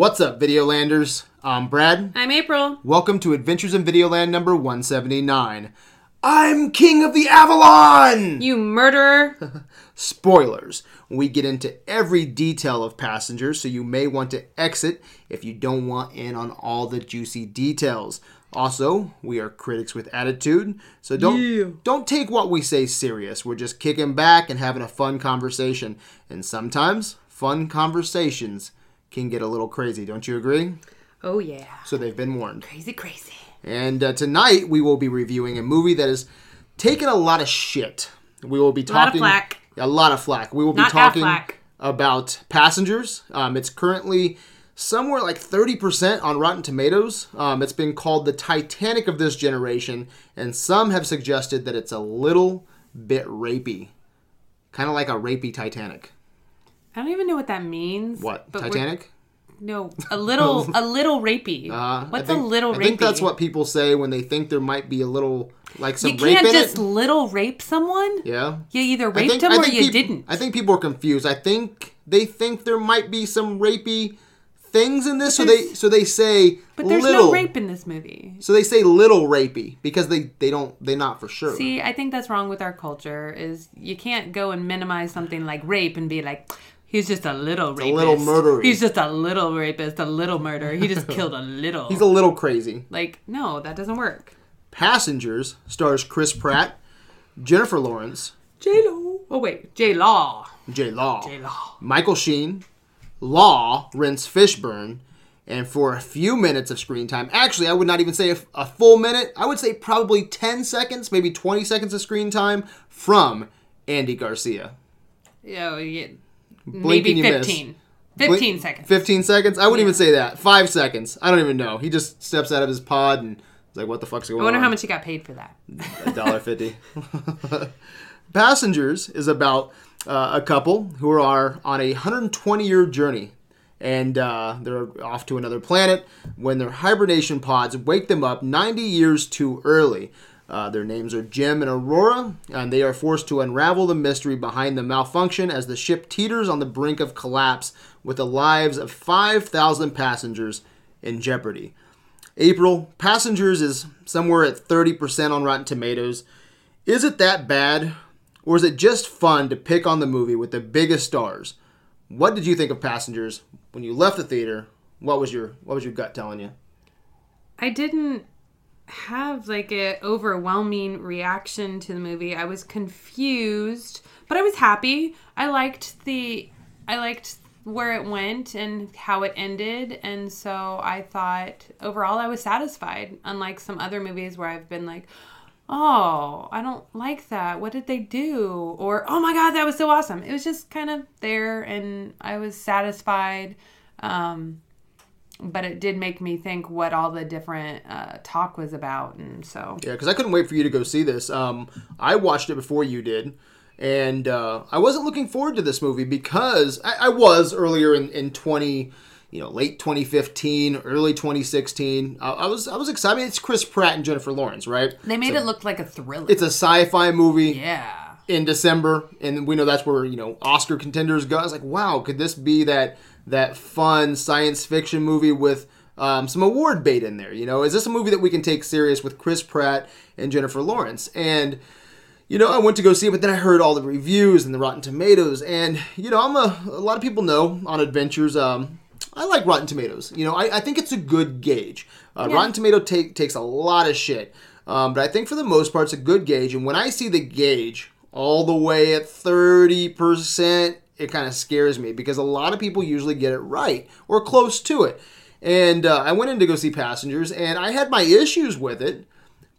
What's up, Videolanders? I'm Brad. I'm April. Welcome to Adventures in Videoland number 179. I'm King of the Avalon! You murderer. Spoilers. We get into every detail of Passengers, so you may want to exit if you don't want in on all the juicy details. Also, we are critics with attitude, so don't Yeah. don't take what we say serious. We're just kicking back and having a fun conversation. And sometimes fun conversations can get a little crazy, don't you agree? oh yeah. So they've been warned. Crazy, crazy. And uh, tonight we will be reviewing a movie that has taken a lot of shit. We will be lot of talking flack. a lot of flack. We will be talking about Passengers. Um, it's currently somewhere like 30% on Rotten Tomatoes. Um, it's been called the Titanic of this generation, and some have suggested that it's a little bit rapey. Kind of like a rapey Titanic. I don't even know what that means. What? Titanic? No, a little, a little rapey. Uh, What's think, a little I think that's what people say when they think there might be a little, like some you can't just it. little rape someone. Yeah. You either raped think- him or you peop- didn't. I think people are confused. I think they think there might be some rapey things in this, so they so they say but there's little. no rape in this movie. So they say little rapey because they they don't they're not for sure. See, I think that's wrong with our culture. Is you can't go and minimize something like rape and be like, he's just a little rapist. A little murderer. He's just a little rapist, a little murderer. He just killed a little. He's a little crazy. like, no, that doesn't work. Passengers stars Chris Pratt, Jennifer Lawrence, J Lo. Oh wait, J Law. J Law, J Law. Michael Sheen, Law, Rence Fishburne, and for a few minutes of screen time. Actually, I would not even say a, a full minute. I would say probably 10 seconds, maybe 20 seconds of screen time from Andy Garcia. Yeah, yeah. Maybe and you miss. 15. Blink- 15 seconds. 15 seconds? I wouldn't even say that. Five seconds. I don't even know. He just steps out of his pod and is like, what the fuck's going on? I wonder on? how much he got paid for that. a dollar fifty. Passengers is about uh, a couple who are on a 120 year journey, and uh, they're off to another planet when their hibernation pods wake them up 90 years too early. Uh, their names are Jim and Aurora, and they are forced to unravel the mystery behind the malfunction as the ship teeters on the brink of collapse with the lives of 5,000 passengers in jeopardy. April, Passengers is somewhere at 30% on Rotten Tomatoes. Is it that bad? Or is it just fun to pick on the movie with the biggest stars? What did you think of Passengers when you left the theater? What was your what was your gut telling you? I didn't have like a overwhelming reaction to the movie. I was confused, but I was happy. I liked the I liked where it went and how it ended, and so I thought overall I was satisfied. Unlike some other movies where I've been like, "Oh, I don't like that. What did they do?" or "Oh my god, that was so awesome." It was just kind of there, and I was satisfied. Um, but it did make me think what all the different uh, talk was about, and so Yeah, because I couldn't wait for you to go see this. Um, I watched it before you did, and uh, I wasn't looking forward to this movie because I, I was earlier in, in twenty, you know, late twenty fifteen, early twenty sixteen. I, I was I was excited. I mean, it's Chris Pratt and Jennifer Lawrence, right? they made it look like a thriller. It's a sci-fi movie. yeah, in December, and we know that's where you know Oscar contenders go. I was like, wow, could this be that that fun science fiction movie with um, some award bait in there? You know, is this a movie that we can take serious with Chris Pratt and Jennifer Lawrence? And you know, I went to go see it, but then I heard all the reviews and the Rotten Tomatoes, and you know, I'm a a lot of people know on Adventures. Um, I like Rotten Tomatoes. You know, I, I think it's a good gauge. Uh, Rotten Tomato take, takes a lot of shit, um, but I think for the most part it's a good gauge. And when I see the gauge all the way at thirty percent, it kind of scares me because a lot of people usually get it right or close to it. And uh, I went in to go see Passengers, and I had my issues with it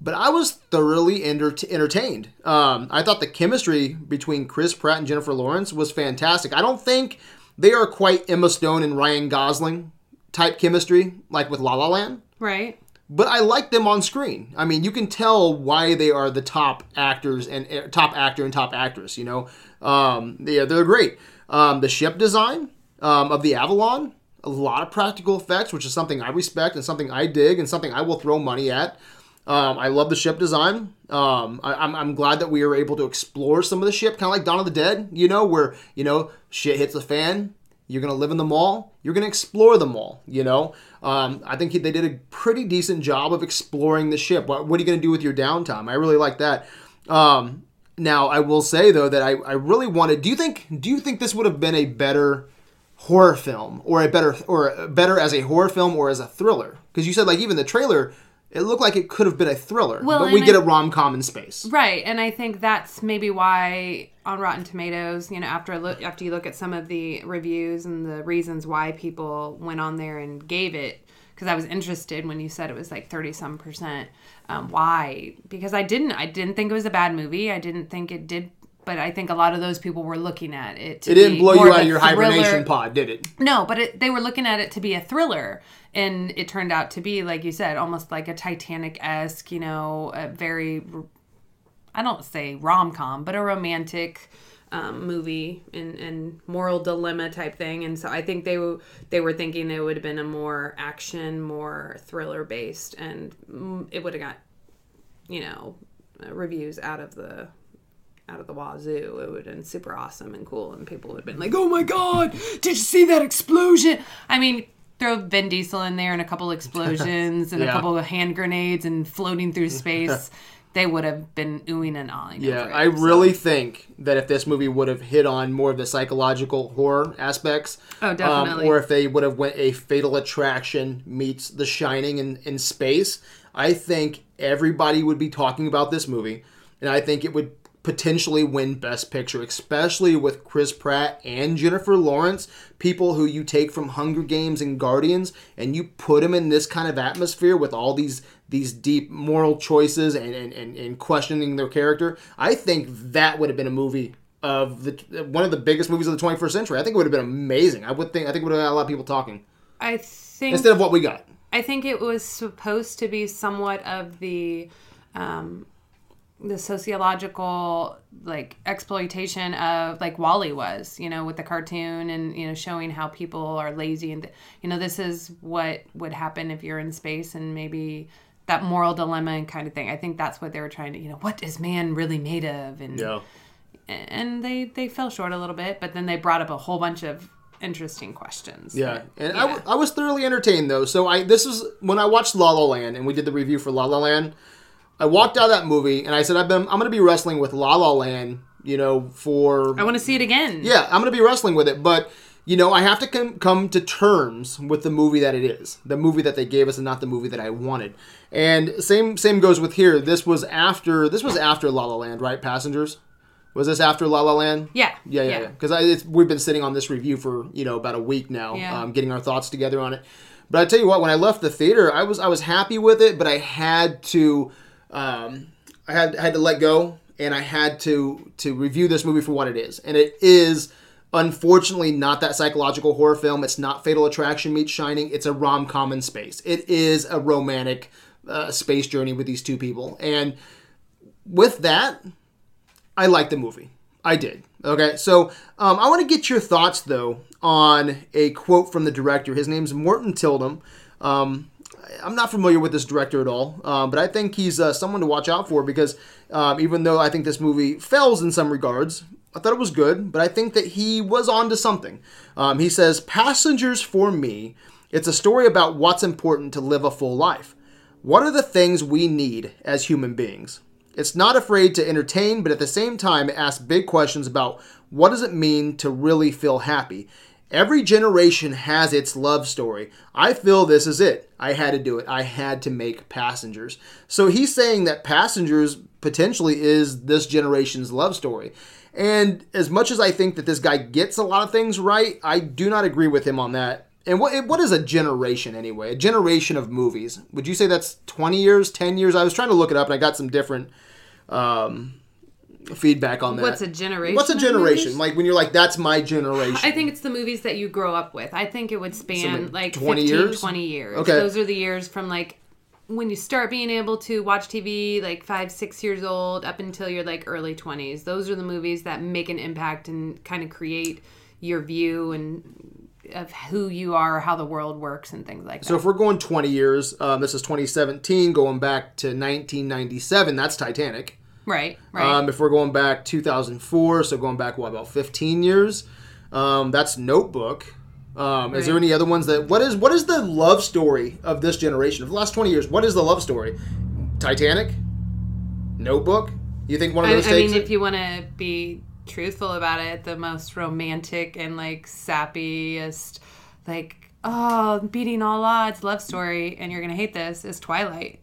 but I was thoroughly enter- entertained. Um, I thought the chemistry between Chris Pratt and Jennifer Lawrence was fantastic. I don't think they are quite Emma Stone and Ryan Gosling type chemistry like with La La Land, right. but I like them on screen. I mean, you can tell why they are the top actors and uh, top actor and top actress. You know, um, yeah, they're great. Um, the ship design um, of the Avalon, a lot of practical effects, which is something I respect and something I dig and something I will throw money at. Um, I love the ship design. Um, I, I'm, I'm glad that we were able to explore some of the ship, kind of like Dawn of the Dead, you know, where, you know, shit hits the fan, You're going to live in the mall. You're going to explore the mall. You know, um, I think they did a pretty decent job of exploring the ship. What, what are you going to do with your downtime? I really like that. Um, now, I will say though that I, I really wanted. Do you think do you think this would have been a better horror film or a better or better as a horror film or as a thriller? Because you said like even the trailer it looked like it could have been a thriller, Well, but we get I- a rom com in space. Right, and I think that's maybe why on Rotten Tomatoes, you know, after look after you look at some of the reviews and the reasons why people went on there and gave it, because I was interested when you said it was like thirty some percent. Um, why? Because I didn't, I didn't think it was a bad movie. I didn't think it did, but I think a lot of those people were looking at it. To It didn't blow you out of your thriller- hibernation pod, did it? no, but it, they were looking at it to be a thriller, and it turned out to be, like you said, almost like a Titanic esque, you know, a very, I don't say rom com, but a romantic um, movie and, and moral dilemma type thing. And so I think they w- they were thinking it would have been a more action, more thriller based, and it would have got, you know, reviews out of the out of the wazoo. It would have been super awesome and cool, and people would have been like, "Oh my god, did you see that explosion?" I mean, throw Vin Diesel in there and a couple explosions and a couple of hand grenades and floating through space. they would have been oohing and awing. Yeah, it. I really think that if this movie would have hit on more of the psychological horror aspects, Oh, um, definitely. or if they would have went a Fatal Attraction meets The Shining in, in space, I think everybody would be talking about this movie, and I think it would potentially win Best Picture, especially with Chris Pratt and Jennifer Lawrence, people who you take from Hunger Games and Guardians, and you put them in this kind of atmosphere with all these these deep moral choices and, and, and, and questioning their character. I think that would have been a movie of the one of the biggest movies of the 21st century. I think it would have been amazing. I would think I think it would have had a lot of people talking I think instead of what we got. I think it was supposed to be somewhat of the um, the sociological like exploitation of like WALL-E was, you know, with the cartoon and you know showing how people are lazy and you know this is what would happen if you're in space and maybe that moral dilemma and kind of thing. I think that's what they were trying to, you know, what is man really made of and Yeah. and they they fell short a little bit, but then they brought up a whole bunch of interesting questions. Yeah, and I, Yeah. w- I was thoroughly entertained though. So I this is when I watched La La Land and we did the review for La La Land. I walked out of that movie and I said I've been I'm going to be wrestling with La La Land, you know, for I want to see it again. yeah, I'm going to be wrestling with it, but you know, I have to com- come to terms with the movie that it is, the movie that they gave us, and not the movie that I wanted. And same same goes with here. This was after this was after La La Land, right? Passengers, was this after La La Land? Yeah. Yeah, yeah, yeah. Because we've been sitting on this review for you know about a week now, Yeah. um, getting our thoughts together on it. But I tell you what, when I left the theater, I was I was happy with it, but I had to, um, I had had to let go, and I had to to review this movie for what it is, and it is unfortunately not that psychological horror film. It's not Fatal Attraction meets Shining. It's a rom com in space. It is a romantic uh, space journey with these two people, and with that, I liked the movie. I did. Okay, so um, I want to get your thoughts though on a quote from the director. His name's Morten Tyldum. Um, I'm not familiar with this director at all, um, but I think he's uh, someone to watch out for because um, even though I think this movie fails in some regards, I thought it was good, but I think that he was on to something. Um, he says, Passengers for me, it's a story about what's important to live a full life. What are the things we need as human beings? It's not afraid to entertain, but at the same time, it asks big questions about what does it mean to really feel happy. Every generation has its love story. I feel this is it. I had to do it. I had to make Passengers. So he's saying that Passengers potentially is this generation's love story. And as much as I think that this guy gets a lot of things right, I do not agree with him on that. And what what is a generation anyway? A generation of movies. Would you say that's 20 years, 10 years? I was trying to look it up and I got some different um, feedback on that. What's a generation? What's a generation? Like when you're like, that's my generation. I think it's the movies that you grow up with. I think it would span like like 20 15, years? 20 years. Okay. Those are the years from like when you start being able to watch TV, like five, six years old, up until you're like early 20s. Those are the movies that make an impact and kind of create your view and of who you are, how the world works, and things like that. so if we're going 20 years, um, this is 2017, going back to 1997, that's Titanic. right, right. Um, if we're going back 2004, so going back what about 15 years, um, that's Notebook. Um, Is there any other ones that what is what is the love story of this generation of the last twenty years? What is the love story? Titanic, Notebook. You think one of I, those I mean, it? if you want to be truthful about it, the most romantic and like sappiest, like oh, beating all odds love story, and you're gonna hate this is Twilight.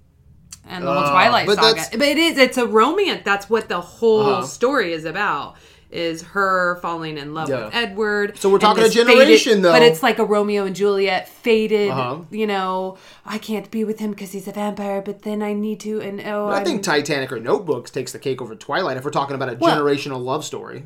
And the whole Uh, Twilight but saga, but it is. It's a romance. That's what the whole Uh-huh. story is about. Is her falling in love Yeah. with Edward? So we're talking a generation, faded- though. But it's like a Romeo and Juliet faded. Uh-huh. You know, I can't be with him because he's a vampire, but then I need to. And oh, I think Titanic or Notebooks takes the cake over Twilight if we're talking about a Well- generational love story.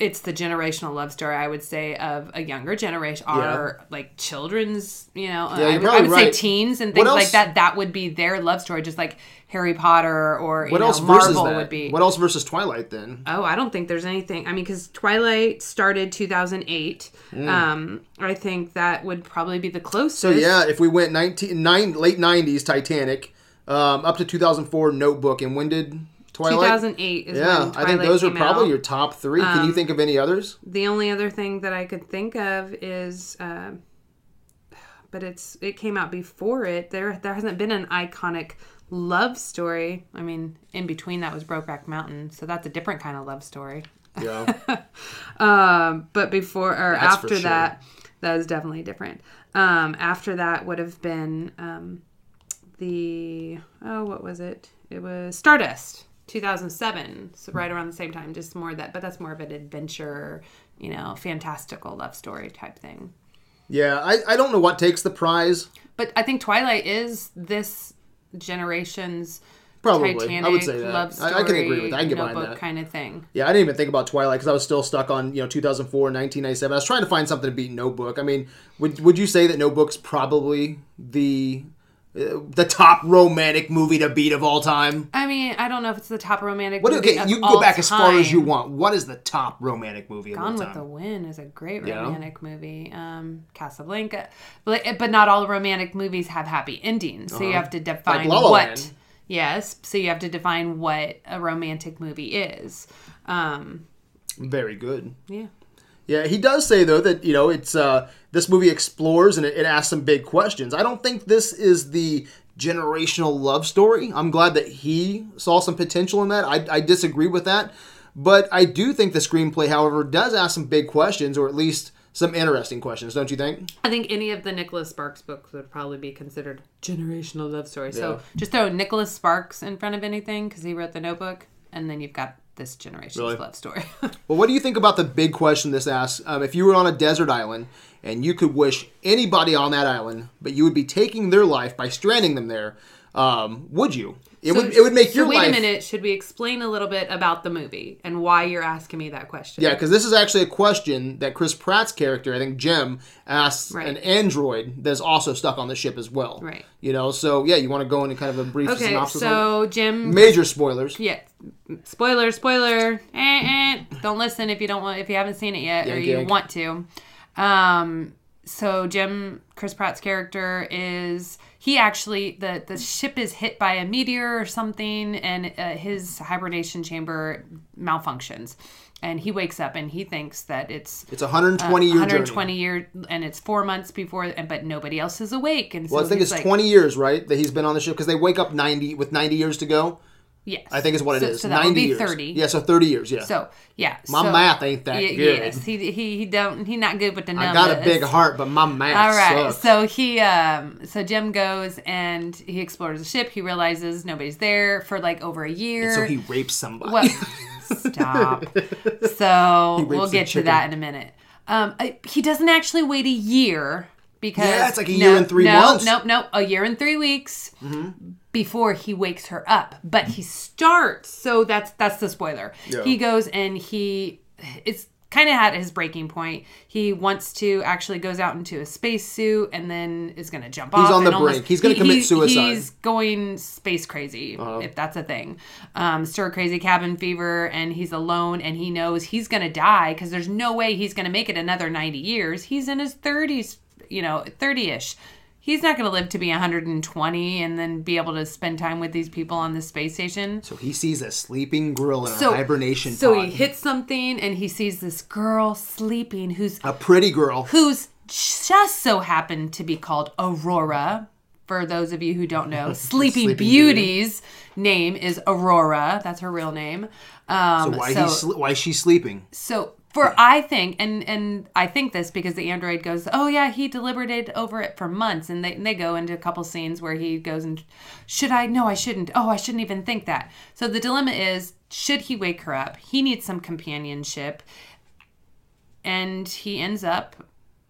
It's the generational love story I would say of a younger generation are like children's you know Yeah, I, would- I would right. say teens and things like that that would be their love story just like Harry Potter or What know else versus Marvel would be What else versus Twilight then? Oh, I don't think there's anything. I mean, because Twilight started 2008. Um, I think that would probably be the closest. Mm. So yeah, if we went 19, nine, late nineties Titanic, um, up to two thousand four Notebook, and when did Twilight? 2008 is Yeah, when I think Twilight those are probably out. your top three. Can you think of any others? The only other thing that I could think of is, uh, but it's it came out before it. There there hasn't been an iconic love story. I mean, in between that was Brokeback Mountain, so that's a different kind of love story. Yeah, Um, but before or That's after sure. that, that was definitely different. Um, after that would have been um, the oh, what was it? It was Stardust, 2007. So hmm. right around the same time, just more that, but that's more of an adventure, you know, fantastical love story type thing. yeah. I, I don't know what takes the prize. But I think Twilight is this generation's Probably, Titanic I would say that. love story, I, I can agree with that. I can get behind that. kind of thing. Yeah, I didn't even think about Twilight because I was still stuck on you know 2004, 1997. I was trying to find something to beat Notebook. I mean, would would you say that Notebook's probably the the top romantic movie to beat of all time? I mean, I don't know if it's the top romantic. What? movie Okay, you can go back as far as you want. What is the top romantic movie of Gone with time? the Wind is a great Yeah. romantic movie. Um, Casablanca, but, but not all romantic movies have happy endings. So you have to define Uh-huh. La what. Land. Yes, so you have to define what a romantic movie is. Um, Very good. yeah, Yeah, he does say though that you know it's uh, this movie explores and it, it asks some big questions. I don't think this is the generational love story. I'm glad that he saw some potential in that. I, I disagree with that, but I do think the screenplay, however, does ask some big questions or at least some interesting questions. Don't you think? I think any of the Nicholas Sparks books would probably be considered generational love story. So just throw Nicholas Sparks in front of anything because he wrote the Notebook, and then you've got this generation's Really? love story. Well, what do you think about the big question this asks? Um, if you were on a desert island and you could wish anybody on that island, but you would be taking their life by stranding them there, um, would you? It would. It would make so your wait life. a minute. Should we explain a little bit about the movie and why you're asking me that question? Yeah, because this is actually a question that Chris Pratt's character, I think Jim, asks Right. an android that's also stuck on the ship as well. Right. You know, so yeah, you want to go into kind of a brief Okay, synopsis? on so Jim. major spoilers. Yeah, spoiler, spoiler. Eh, eh. Don't listen if you don't want if you haven't seen it yet or you yank. want to. Um, so Jim, Chris Pratt's character is he actually the the ship is hit by a meteor or something, and uh, his hibernation chamber malfunctions, and he wakes up and he thinks that it's It's a 120 year 120 journey. year and it's four months before and but nobody else is awake and so Well, I think it's like, 20 years, right? That he's been on the ship because they wake up 90 with 90 years to go. Yes I think is what it so, is. so that 90 would be years. 30 Yeah, so 30 years. Yeah. so yeah my so, math ain't that Ye- good. Yes, he, he he don't he not good with the numbers. I got a big heart, but my math All right, sucks. so he um so Jim goes and he explores the ship. He realizes nobody's there for like over a year. so he rapes somebody. What? Stop. So we'll get to that in a minute. Um, I- he doesn't actually wait a year because Yeah, it's like a year and three no, months. Nope, nope, a year and three weeks before he wakes her up. But he starts. So that's that's the spoiler. Yeah. He goes and he it's kind of at his breaking point. He wants to actually goes out into a spacesuit and then is going to jump off. He's on the almost- brink. He's gonna commit suicide. He's going space crazy Uh-huh. if that's a thing. Um, stir crazy cabin fever, and he's alone, and he knows he's gonna die because there's no way he's gonna make it another ninety years. He's in his thirties, you know, thirty ish. He's not gonna live to be 120 and then be able to spend time with these people on the space station. So he sees a sleeping grill in So a hibernation So pod. he hits something, and he sees this girl sleeping, who's a pretty girl. who's just so happened to be called Aurora. For those of you who don't know, Sleeping, Sleeping Beauty's name is Aurora. That's her real name. Um, Why so, he sl- why is she sleeping? so for I think and and I think this because the android goes, oh yeah, he deliberated over it for months, and they and they go into a couple scenes where he goes and should I? No, I shouldn't. Oh, I shouldn't even think that. So the dilemma is, should he wake her up? He needs some companionship, and he ends up.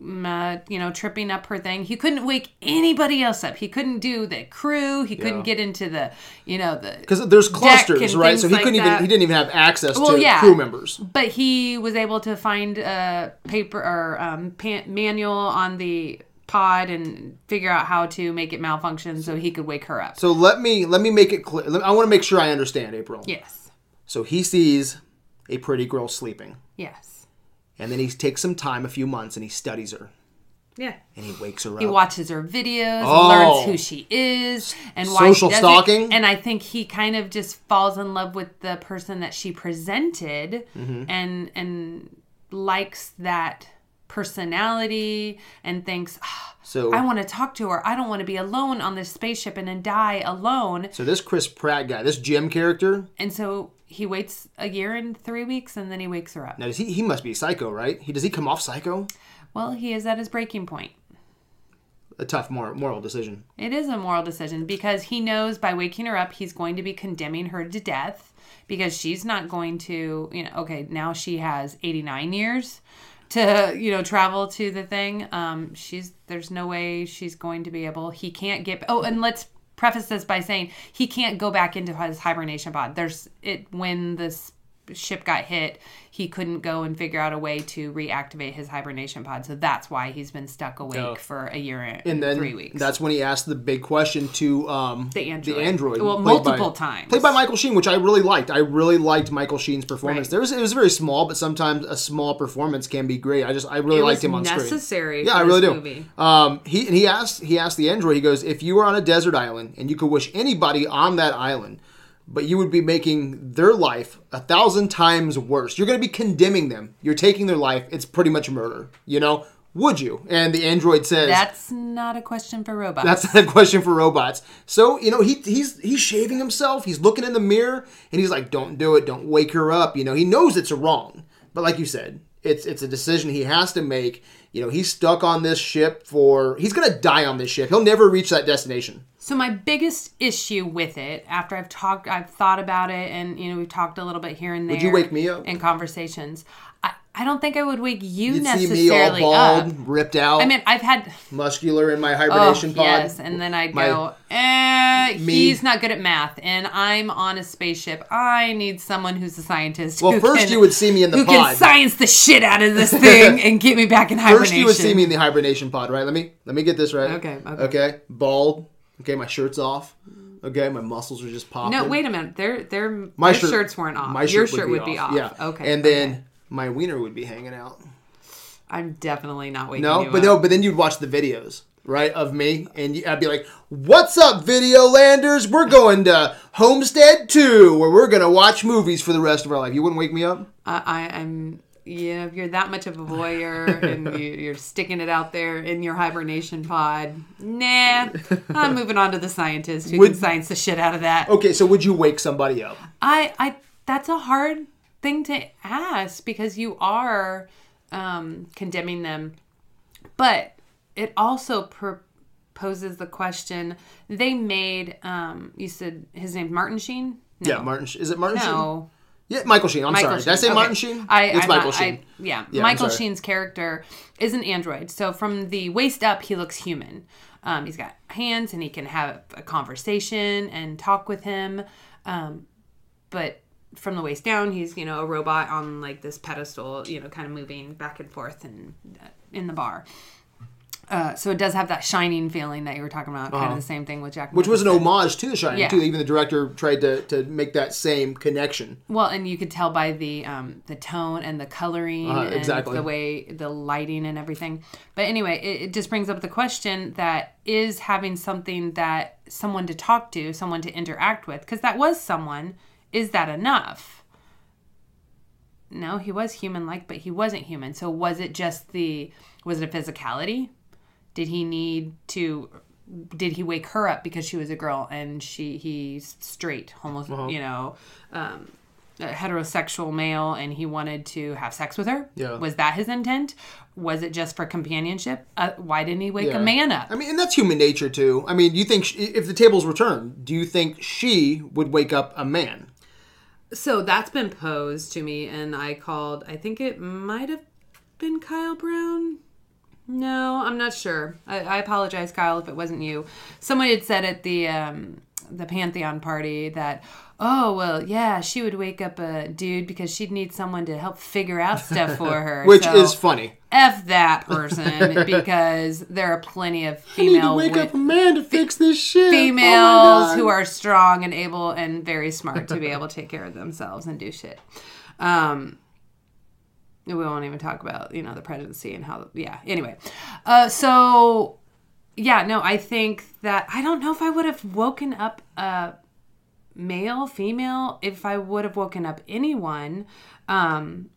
Uh, you know, tripping up her thing. He couldn't wake anybody else up. He couldn't do the crew. He couldn't Yeah. get into the, you know, the Because there's clusters, right? So he like couldn't even he didn't even have access Well, to yeah. crew members. but he was able to find a paper or um, pan- manual on the pod and figure out how to make it malfunction so he could wake her up. So let me let me make it clear. I want to make sure I understand, April. Yes. So he sees a pretty girl sleeping, Yes. And then he takes some time, a few months, and he studies her, Yeah. and he wakes her up. He watches her videos, Oh. learns who she is, and why Social she does stalking? It. And I think he kind of just falls in love with the person that she presented, Mm-hmm. and and likes that personality, and thinks, "Ah, So I want to talk to her. I don't want to be alone on this spaceship and then die alone. so this Chris Pratt guy, this Jim character, And so he waits a year and three weeks, and then he wakes her up. now does he he must be psycho, right? He does he come off psycho? Well, he is at his breaking point. A tough moral, moral decision. It is a moral decision because he knows by waking her up, he's going to be condemning her to death because she's not going to, you know, okay, now she has 89 years to, you know, travel to the thing. Um, she's, there's no way she's going to be able, he can't get, oh, and let's preface this by saying he can't go back into his hibernation pod. There's it, when this ship got hit, he couldn't go and figure out a way to reactivate his hibernation pod. So that's why he's been stuck awake Oh. for a year and, And then three weeks. that's when he asked the big question to um, The android. The android. Well, played by- multiple times. Played by Michael Sheen, which I really liked. I really liked Michael Sheen's performance. Right. There was it was very small, but sometimes a small performance can be great. I just I really It liked was him on screen. necessary Yeah, I really do. movie. Um, he and he asked he asked the android. He goes, if you were on a desert island and you could wish anybody on that island, but you would be making their life a thousand times worse. You're going to be condemning them. You're taking their life. It's pretty much murder. You know. Would you? And the android says, That's not a question for robots. that's not a question for robots. So you know he he's he's shaving himself. He's looking in the mirror and he's like, "Don't do it. Don't wake her up." You know he knows it's wrong, but like you said, it's it's a decision he has to make. You know he's stuck on this ship for he's gonna die on this ship. He'll never reach that destination. so my biggest issue with it, after I've talked, I've thought about it, and you know we've talked a little bit here and there. Would you wake me up? in conversations? I, I don't think I would wake you You'd see necessarily me all bald, up. ripped out, I mean, I've had muscular in my oh hibernation pod. yes, and then I'd My- go, eh, he's not good at math, and I'm on a spaceship. I need someone who's a scientist. Well, first can- you would see me in the who pod. can science the shit out of this thing and get me back in hibernation. First, you would see me in the hibernation pod, right? Let me let me get this right. Okay, okay. Okay. Bald. Okay, my shirt's off. Okay, my muscles are just popping. No, wait a minute. Their their My their shirt- shirts weren't off. My Your shirt shirt would be off. Yeah. Okay. And then okay. My wiener would be hanging out. I'm definitely not waking No, you but up. no, but then you'd watch the videos, right, of me, and you- I'd be like, "What's up, video landers? We're going to Homestead 2, where we're gonna watch movies for the rest of our life." You wouldn't wake me up? I, I, I'm. Yeah, if you're that much of a voyeur and you, you're sticking it out there in your hibernation pod, nah. I'm moving on to the scientist who Would- can science the shit out of that. Okay, so would you wake somebody up? I, I. That's a hard thing to ask because you are um, condemning them, but it also per- poses the question. They made. Um, you said his name's Martin Sheen. No. Yeah, Martin. Is it Martin Sheen? No. Yeah, Michael Sheen. I'm Michael sorry. Did I say Okay. Martin Sheen? I, it's I'm Michael not- Sheen. I, yeah, Yeah, Michael. Sheen's character is an android. So from the waist up, he looks human. Um, he's got hands and he can have a conversation and talk with him. Um, but from the waist down, he's you know a robot on like this pedestal, you know, kind of moving back and forth and uh, in the bar. Uh, so it does have that shining feeling that you were talking about, kind of the same thing with Jack. Uh-huh. Which was an homage to The Shining, Yeah. too. Even the director tried to, to make that same connection. Well, and you could tell by the um, the tone and the coloring Uh-huh, and exactly. the way the lighting and everything. But anyway, it, it just brings up the question that is having something that someone to talk to, someone to interact with, because that was someone. Is that enough? no, he was human like, but he wasn't human. So was it just the was it a physicality? Did he need to did he wake her up because she was a girl and she he's straight, almost Uh-huh. you know, um, a heterosexual male and he wanted to have sex with her? Yeah. Was that his intent? Was it just for companionship? Uh, why didn't he wake Yeah. a man up? I mean, and that's human nature too. I mean, you think sh if the tables were turned, do you think she would wake up a man? So that's been posed to me, and I called. I think it might have been Kyle Brown. No, I'm not sure. I, I apologize, Kyle, if it wasn't you. Someone had said at the um, the Pantheon party that, oh well, yeah, she would wake up a dude because she'd need someone to help figure out stuff for her. Which So, is funny. f that person because there are plenty of I need to female wake wi- up a man to fix this shit. females Oh who are strong and able and very smart to be able to take care of themselves and do shit. Um, we won't even talk about you know the presidency and how yeah. Anyway, uh, so yeah, no, I think that I don't know if I would have woken up a male, female, if I would have woken up anyone. Um,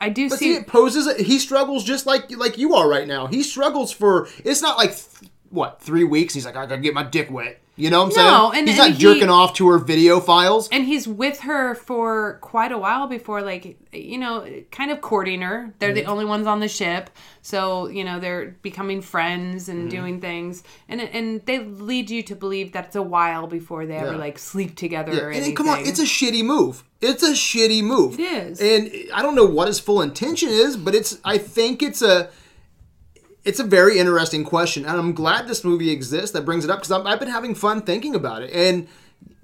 I do But see. see, it poses. He struggles just like like you are right now. He struggles for. It's not like th- what three weeks. He's like, I gotta get my dick wet. You know what I'm No, saying? and- he's and not he- jerking off to her video files. and he's with her for quite a while before like you know kind of courting her they're Mm-hmm. the only ones on the ship so you know they're becoming friends Mm-hmm. and doing things and and they lead you to believe that it's a while before they ever like sleep together or And anything come on, it's a shitty move. It's a shitty move. It is. And I don't know what his full intention is, but it's. I think it's a. It's a very interesting question, and I'm glad this movie exists that brings it up because I've been having fun thinking about it. And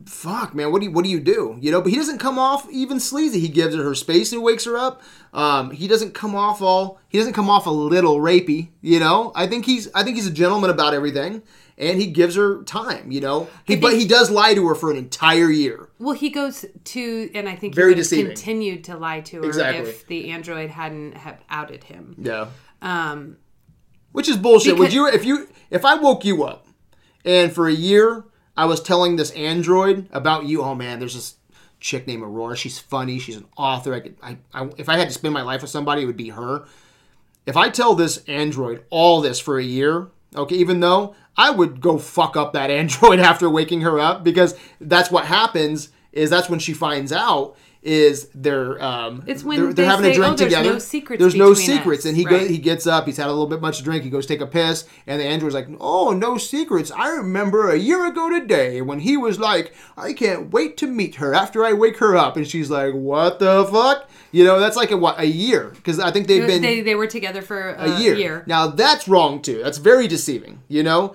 fuck, man, what do you what do you do? You know, but he doesn't come off even sleazy. He gives her her space and wakes her up. Um, he doesn't come off all. He doesn't come off a little rapey. You know, I think he's I think he's a gentleman about everything, and he gives her time. You know, he, but he does lie to her for an entire year. well he goes to and i think Very he would have continued to lie to her Exactly. if the android hadn't have outed him Yeah. um Which is bullshit. Would you if you if I woke you up and for a year I was telling this android about you, oh man, there's this chick named Aurora. She's funny. She's an author. I could I, I if I had to spend my life with somebody, it would be her. If I tell this android all this for a year, okay, even though I would go fuck up that android after waking her up because that's what happens is that's when she finds out is they're um It's when they're, they're having say, a drink "Oh, there's together. no secrets There's no secrets, us." and he Right. goes he gets up. He's had a little bit much to drink. He goes take a piss, and the android's like, "Oh, no secrets. I remember a year ago today when he was like, I can't wait to meet her after I wake her up." And she's like, "What the fuck?" You know, that's like a what a year because I think they've been they, they were together for a, a year. year. Now that's wrong too. That's very deceiving. You know,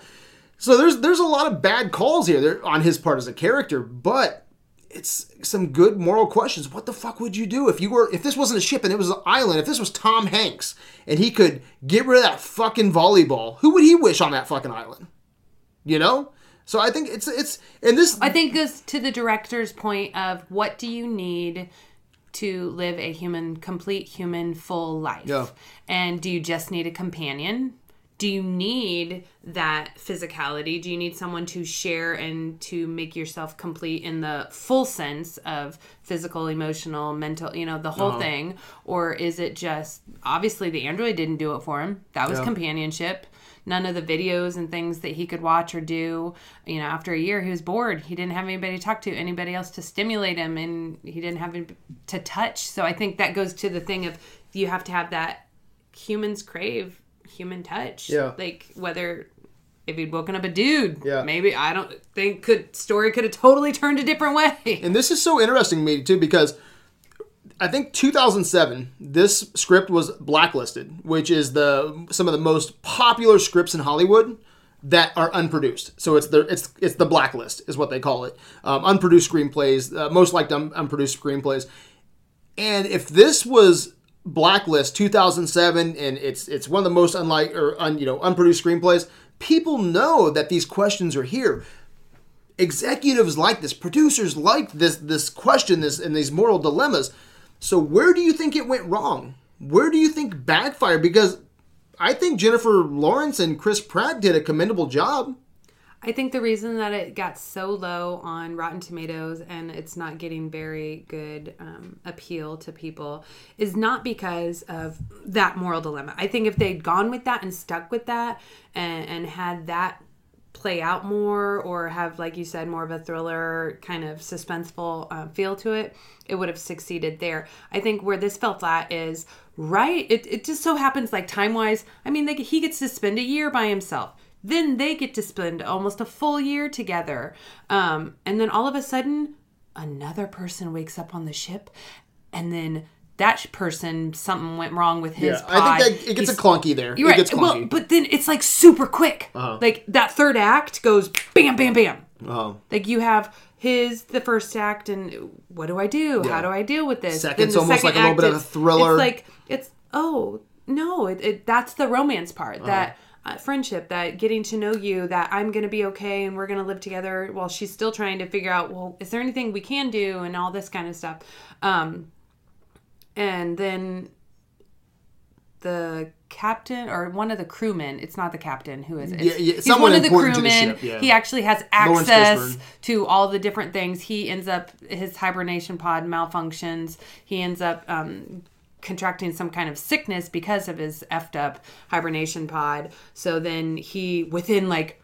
so there's there's a lot of bad calls here there on his part as a character, but it's some good moral questions. What the fuck would you do if you were if this wasn't a ship and it was an island? If this was Tom Hanks and he could get rid of that fucking volleyball, who would he wish on that fucking island? You know. So I think it's it's and this I think goes to the director's point of what do you need to live a human, complete human, full life? Yeah. And do you just need a companion? Do you need that physicality? Do you need someone to share and to make yourself complete in the full sense of physical, emotional, mental, you know, the whole uh-huh. thing? Or is it just obviously the android didn't do it for him? That was Yeah. companionship none of the videos and things that he could watch or do you know after a year he was bored he didn't have anybody to talk to anybody else to stimulate him and he didn't have to touch so i think that goes to the thing of you have to have that humans crave human touch Yeah. like whether if he'd woken up a dude Yeah. maybe i don't think could story could have totally turned a different way And this is so interesting to me too because I think 2007 this script was blacklisted, which is the some of the most popular scripts in Hollywood that are unproduced. So it's the it's it's the blacklist is what they call it. Um, unproduced screenplays, uh, most liked un- unproduced screenplays. And if this was blacklist 2007 and it's it's one of the most unlike or un, you know unproduced screenplays, people know that these questions are here executives like this, producers like this this question, this and these moral dilemmas. So where do you think it went wrong? Where do you think backfired? Because I think Jennifer Lawrence and Chris Pratt did a commendable job. I think the reason that it got so low on Rotten Tomatoes and it's not getting very good um, appeal to people is not because of that moral dilemma. I think if they'd gone with that and stuck with that and, and had that play out more or have, like you said, more of a thriller kind of suspenseful uh, feel to it, it would have succeeded there. I think where this fell flat is right. It, it just so happens, like time wise, I mean, like he gets to spend a year by himself then they get to spend almost a full year together. Um, and then all of a sudden, another person wakes up on the ship, and then that person something went wrong with his. Yeah, pod. I think that it gets He's- a clunky there. You're it right. gets Well, but then it's like super quick. Uh-huh. Like that third act goes bam, bam, bam. Oh. Like you have his the first act, and what do I do? Yeah. How do I deal with this? Second's Then the almost second like a little bit of a thriller. It's like it's oh no, it, it that's the romance part Uh-huh. that. Uh, friendship that getting to know you that i'm gonna be okay and we're gonna live together while she's still trying to figure out well is there anything we can do and all this kind of stuff. Um and then the captain or one of the crewmen it's not the captain who is it? Yeah, yeah, he's someone one of the to the crewmen. ship, yeah. he actually has access to all the different things. He ends up his hibernation pod malfunctions. He ends up um contracting some kind of sickness because of his effed up hibernation pod so then he within like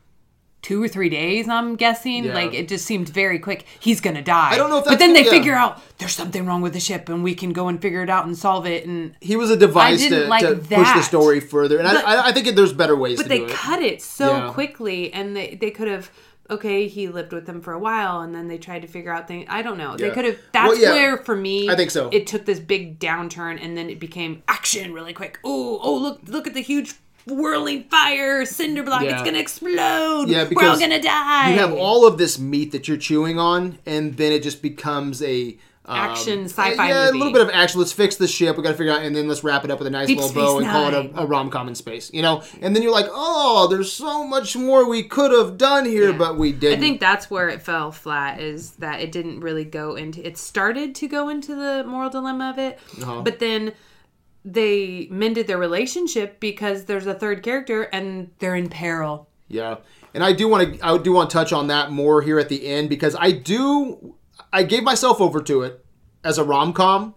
two or three days i'm guessing Yeah. like it just seemed very quick he's gonna die I don't know if but then they yeah. figure out there's something wrong with the ship and we can go and figure it out and solve it and he was a device to, like to push the story further, and But- I, I, I think there's better ways but to they do it. cut it so Yeah. quickly and they, they could have okay he lived with them for a while and then they tried to figure out things i don't know they could have that's Well, yeah. where for me I think so. it took this big downturn and then it became action really quick oh oh look look at the huge whirling fire cinder block Yeah. it's gonna explode Yeah, we're all gonna die You have all of this meat that you're chewing on, and then it just becomes a um, Action sci-fi Yeah, a little bit of action. Let's fix the ship. We got to figure out, and then let's wrap it up with a nice Deep little bow and call it a, a rom com in space. You know, and then you're like, oh, there's so much more we could have done here, Yeah. but we didn't. I think that's where it fell flat is that it didn't really go into it started to go into the moral dilemma of it Uh-huh. but then they mended their relationship because there's a third character and they're in peril Yeah, and I do want to I do want to touch on that more here at the end because I do I gave myself over to it as a rom com,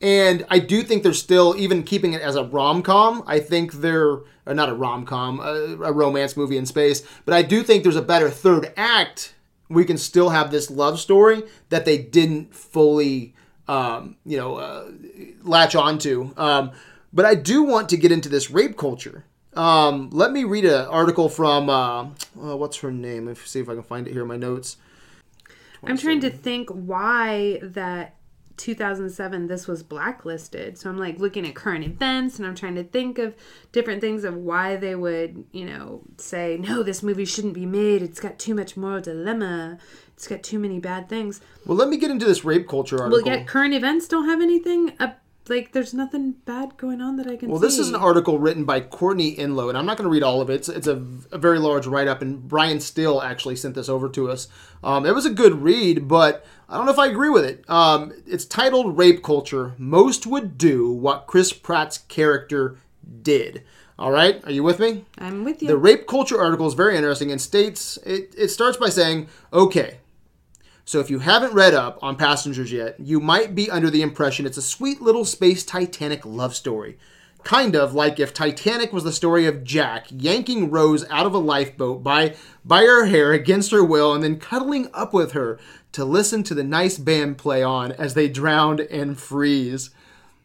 and I do think they're still even keeping it as a rom com. I think they're or not a rom com, a, a romance movie in space, but I do think there's a better third act. We can still have this love story that they didn't fully, um, you know, uh, latch onto. Um, but I do want to get into this rape culture. Um, let me read an article from uh, uh, what's her name? Let's see if I can find it here in my notes. I'm trying to think why that 2007 this was blacklisted so i'm like looking at current events and i'm trying to think of different things of why they would you know say no this movie shouldn't be made it's got too much moral dilemma it's got too many bad things Well, let me get into this rape culture Well, article. yet current events don't have anything. Up, like, there's nothing bad going on that I can Well, see. this is an article written by Courtney Enlow, and I'm not going to read all of it. It's, it's a, a very large write up, and Brian Still actually sent this over to us. Um, it was a good read, but I don't know if I agree with it. Um, it's titled Rape Culture Most Would Do What Chris Pratt's Character Did. All right, are you with me? I'm with you. The rape culture article is very interesting and states it, it starts by saying, okay, so if you haven't read up on Passengers yet, you might be under the impression it's a sweet little space Titanic love story. Kind of like if Titanic was the story of Jack yanking Rose out of a lifeboat by by her hair against her will and then cuddling up with her to listen to the nice band play on as they drowned and freeze.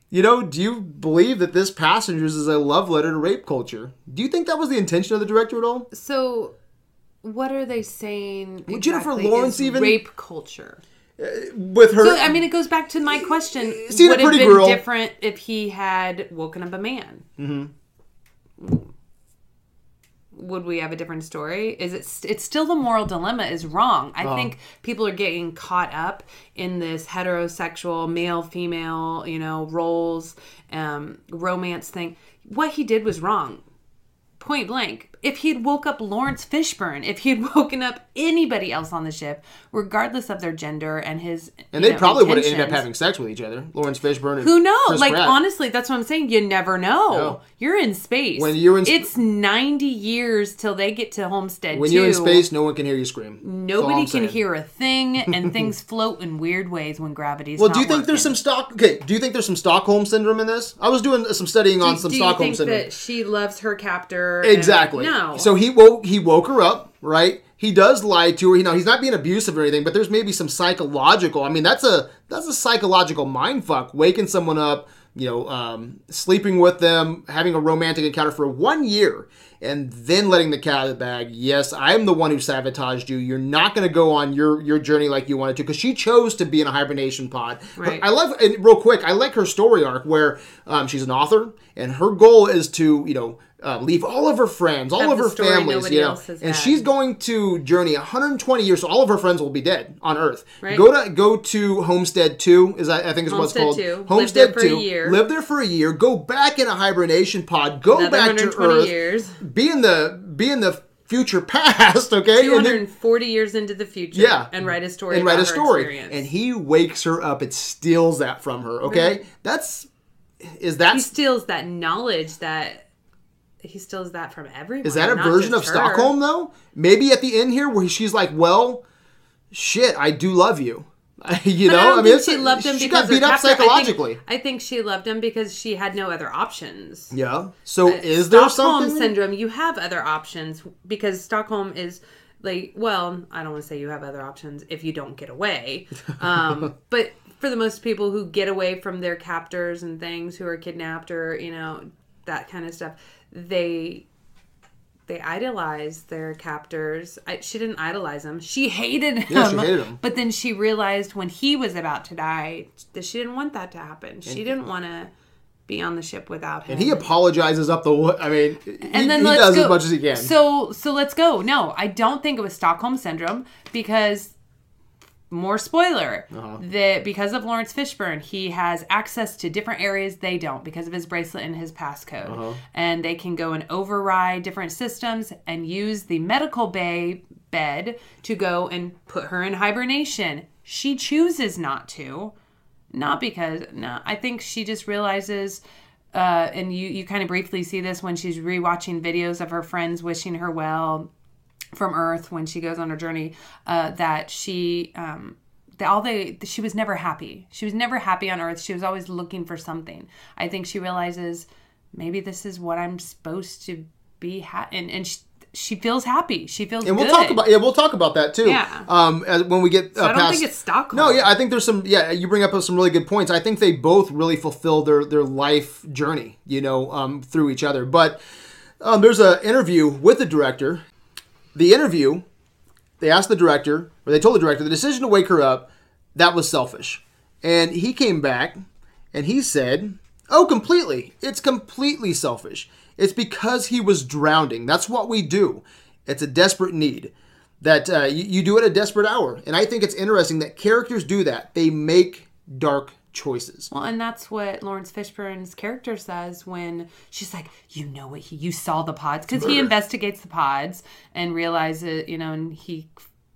You know, do you believe that this Passengers is a love letter to rape culture? Do you think that was the intention of the director at all? so, what are they saying? Jennifer exactly Lawrence even- rape culture. With her, So, I mean, it goes back to my question: See Would have been girl- different if he had woken up a man? Mm-hmm. Would we have a different story? Is it? It's still the moral dilemma is wrong. Uh-huh. I think people are getting caught up in this heterosexual male female, you know, roles, um, romance thing. What he did was wrong. point blank. If he'd woke up Lawrence Fishburne, if he'd woken up anybody else on the ship, regardless of their gender and his, And they know, probably would have ended up having sex with each other. Lawrence Fishburne and Who knows? Chris like Pratt. honestly, that's what I'm saying. You never know. No. You're in space. When you're in sp- it's 90 years till they get to Homestead. when 2. you're in space, no one can hear you scream. Nobody can saying. hear a thing, and things float in weird ways when gravity's. Well, not do you think there's some stock? Okay, do you think there's some Stockholm syndrome in this? I was doing some studying on Do- some do you Stockholm think syndrome. she loves her captor? Exactly. No. So he woke he woke her up, right? He does lie to her. You know, he's not being abusive or anything, but there's maybe some psychological. I mean, that's a that's a psychological mind fuck. Waking someone up, you know, um, sleeping with them, having a romantic encounter for one year, and then letting the cat out of the bag. Yes, I'm the one who sabotaged you. You're not going to go on your your journey like you wanted to because she chose to be in a hibernation pod. Right. I love and real quick. I like her story arc where um, she's an author and her goal is to you know. Uh, leave all of her friends, all of her families, you know, and had. she's going to journey 120 years. So all of her friends will be dead on Earth. Right. Go to go to Homestead Two. Is that I think is what it's called. 2. Live Homestead there for a Two. year. Live there for a year. Go back in a hibernation pod. Go Another back to 120 Earth. years. Be in the be in the future past. Okay, And then- 240 years into the future. Yeah. And write a story and write a story. experience. And he wakes her up. It steals that from her. Okay, that's is that he steals that knowledge that he steals that from everyone. Is that a version of her. Stockholm though? Maybe at the end here where she's like, "Well, shit, I do love you." you But know, I I, mean, she loved him she because got beat up captor- I think- psychologically. I think, she loved him because she had no other options. yeah. So is there Stockholm something? syndrome, you have other options because Stockholm is like, well, I don't want to say you have other options if you don't get away. Um, but for the most people who get away from their captors and things who are kidnapped or, you know, that kind of stuff, they they idolize their captors. I, she didn't idolize him. She hated him. Yeah, she hated him. But then she realized when he was about to die that she didn't want that to happen. She didn't want to be on the ship without him. And he apologizes up the. I mean, and he, then he does go. as much as he can. So so let's go. No, I don't think it was Stockholm syndrome because more spoiler Uh-huh. that because of Laurence Fishburne, he has access to different areas they don't because of his bracelet and his passcode, Uh-huh. and they can go and override different systems and use the medical bay bed to go and put her in hibernation. She chooses not to not because no i think she just realizes uh, and you you kind of briefly see this when she's rewatching videos of her friends wishing her well from earth when she goes on her journey uh, that she um all they she was never happy she was never happy on earth she was always looking for something i think she realizes maybe this is what i'm supposed to be ha- and and she, she feels happy she feels and we'll good. talk about yeah, we'll talk about that too. Yeah. Um, as, when we get uh, I don't past. think it's Stockholm. No, yeah, I think there's some. Yeah, you bring up some really good points. I think they both really fulfill their their life journey, you know, um, through each other. But um, there's an interview with the director. The interview, they asked the director, or they told the director, the decision to wake her up, that was selfish, and he came back and he said, "Oh, completely. It's completely selfish. It's because he was drowning. That's what we do. It's a desperate need." that uh, you, you do at a desperate hour. And I think it's interesting that characters do that. They make dark choices. Well, and that's what Laurence Fishburne's character says when she's like, "You know what? He, you saw the pods because he investigates the pods and realizes, you know, and he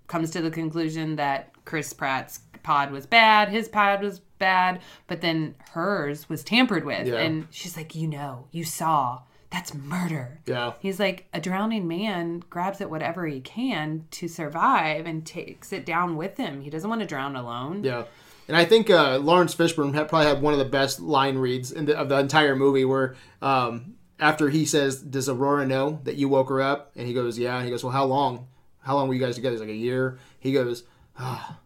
comes to the conclusion that Chris Pratt's pod was bad, his pod was bad, but then hers was tampered with, Yeah. and she's like, "You know, you saw." That's murder. Yeah. He's like a drowning man grabs at whatever he can to survive and takes it down with him. He doesn't want to drown alone. Yeah. And I think uh, Laurence Fishburne had probably had one of the best line reads in the, of the entire movie where um, after he says, Does Aurora know that you woke her up? And he goes, Yeah. And he goes, Well, how long? How long were you guys together? He's like, A year. He goes, ah,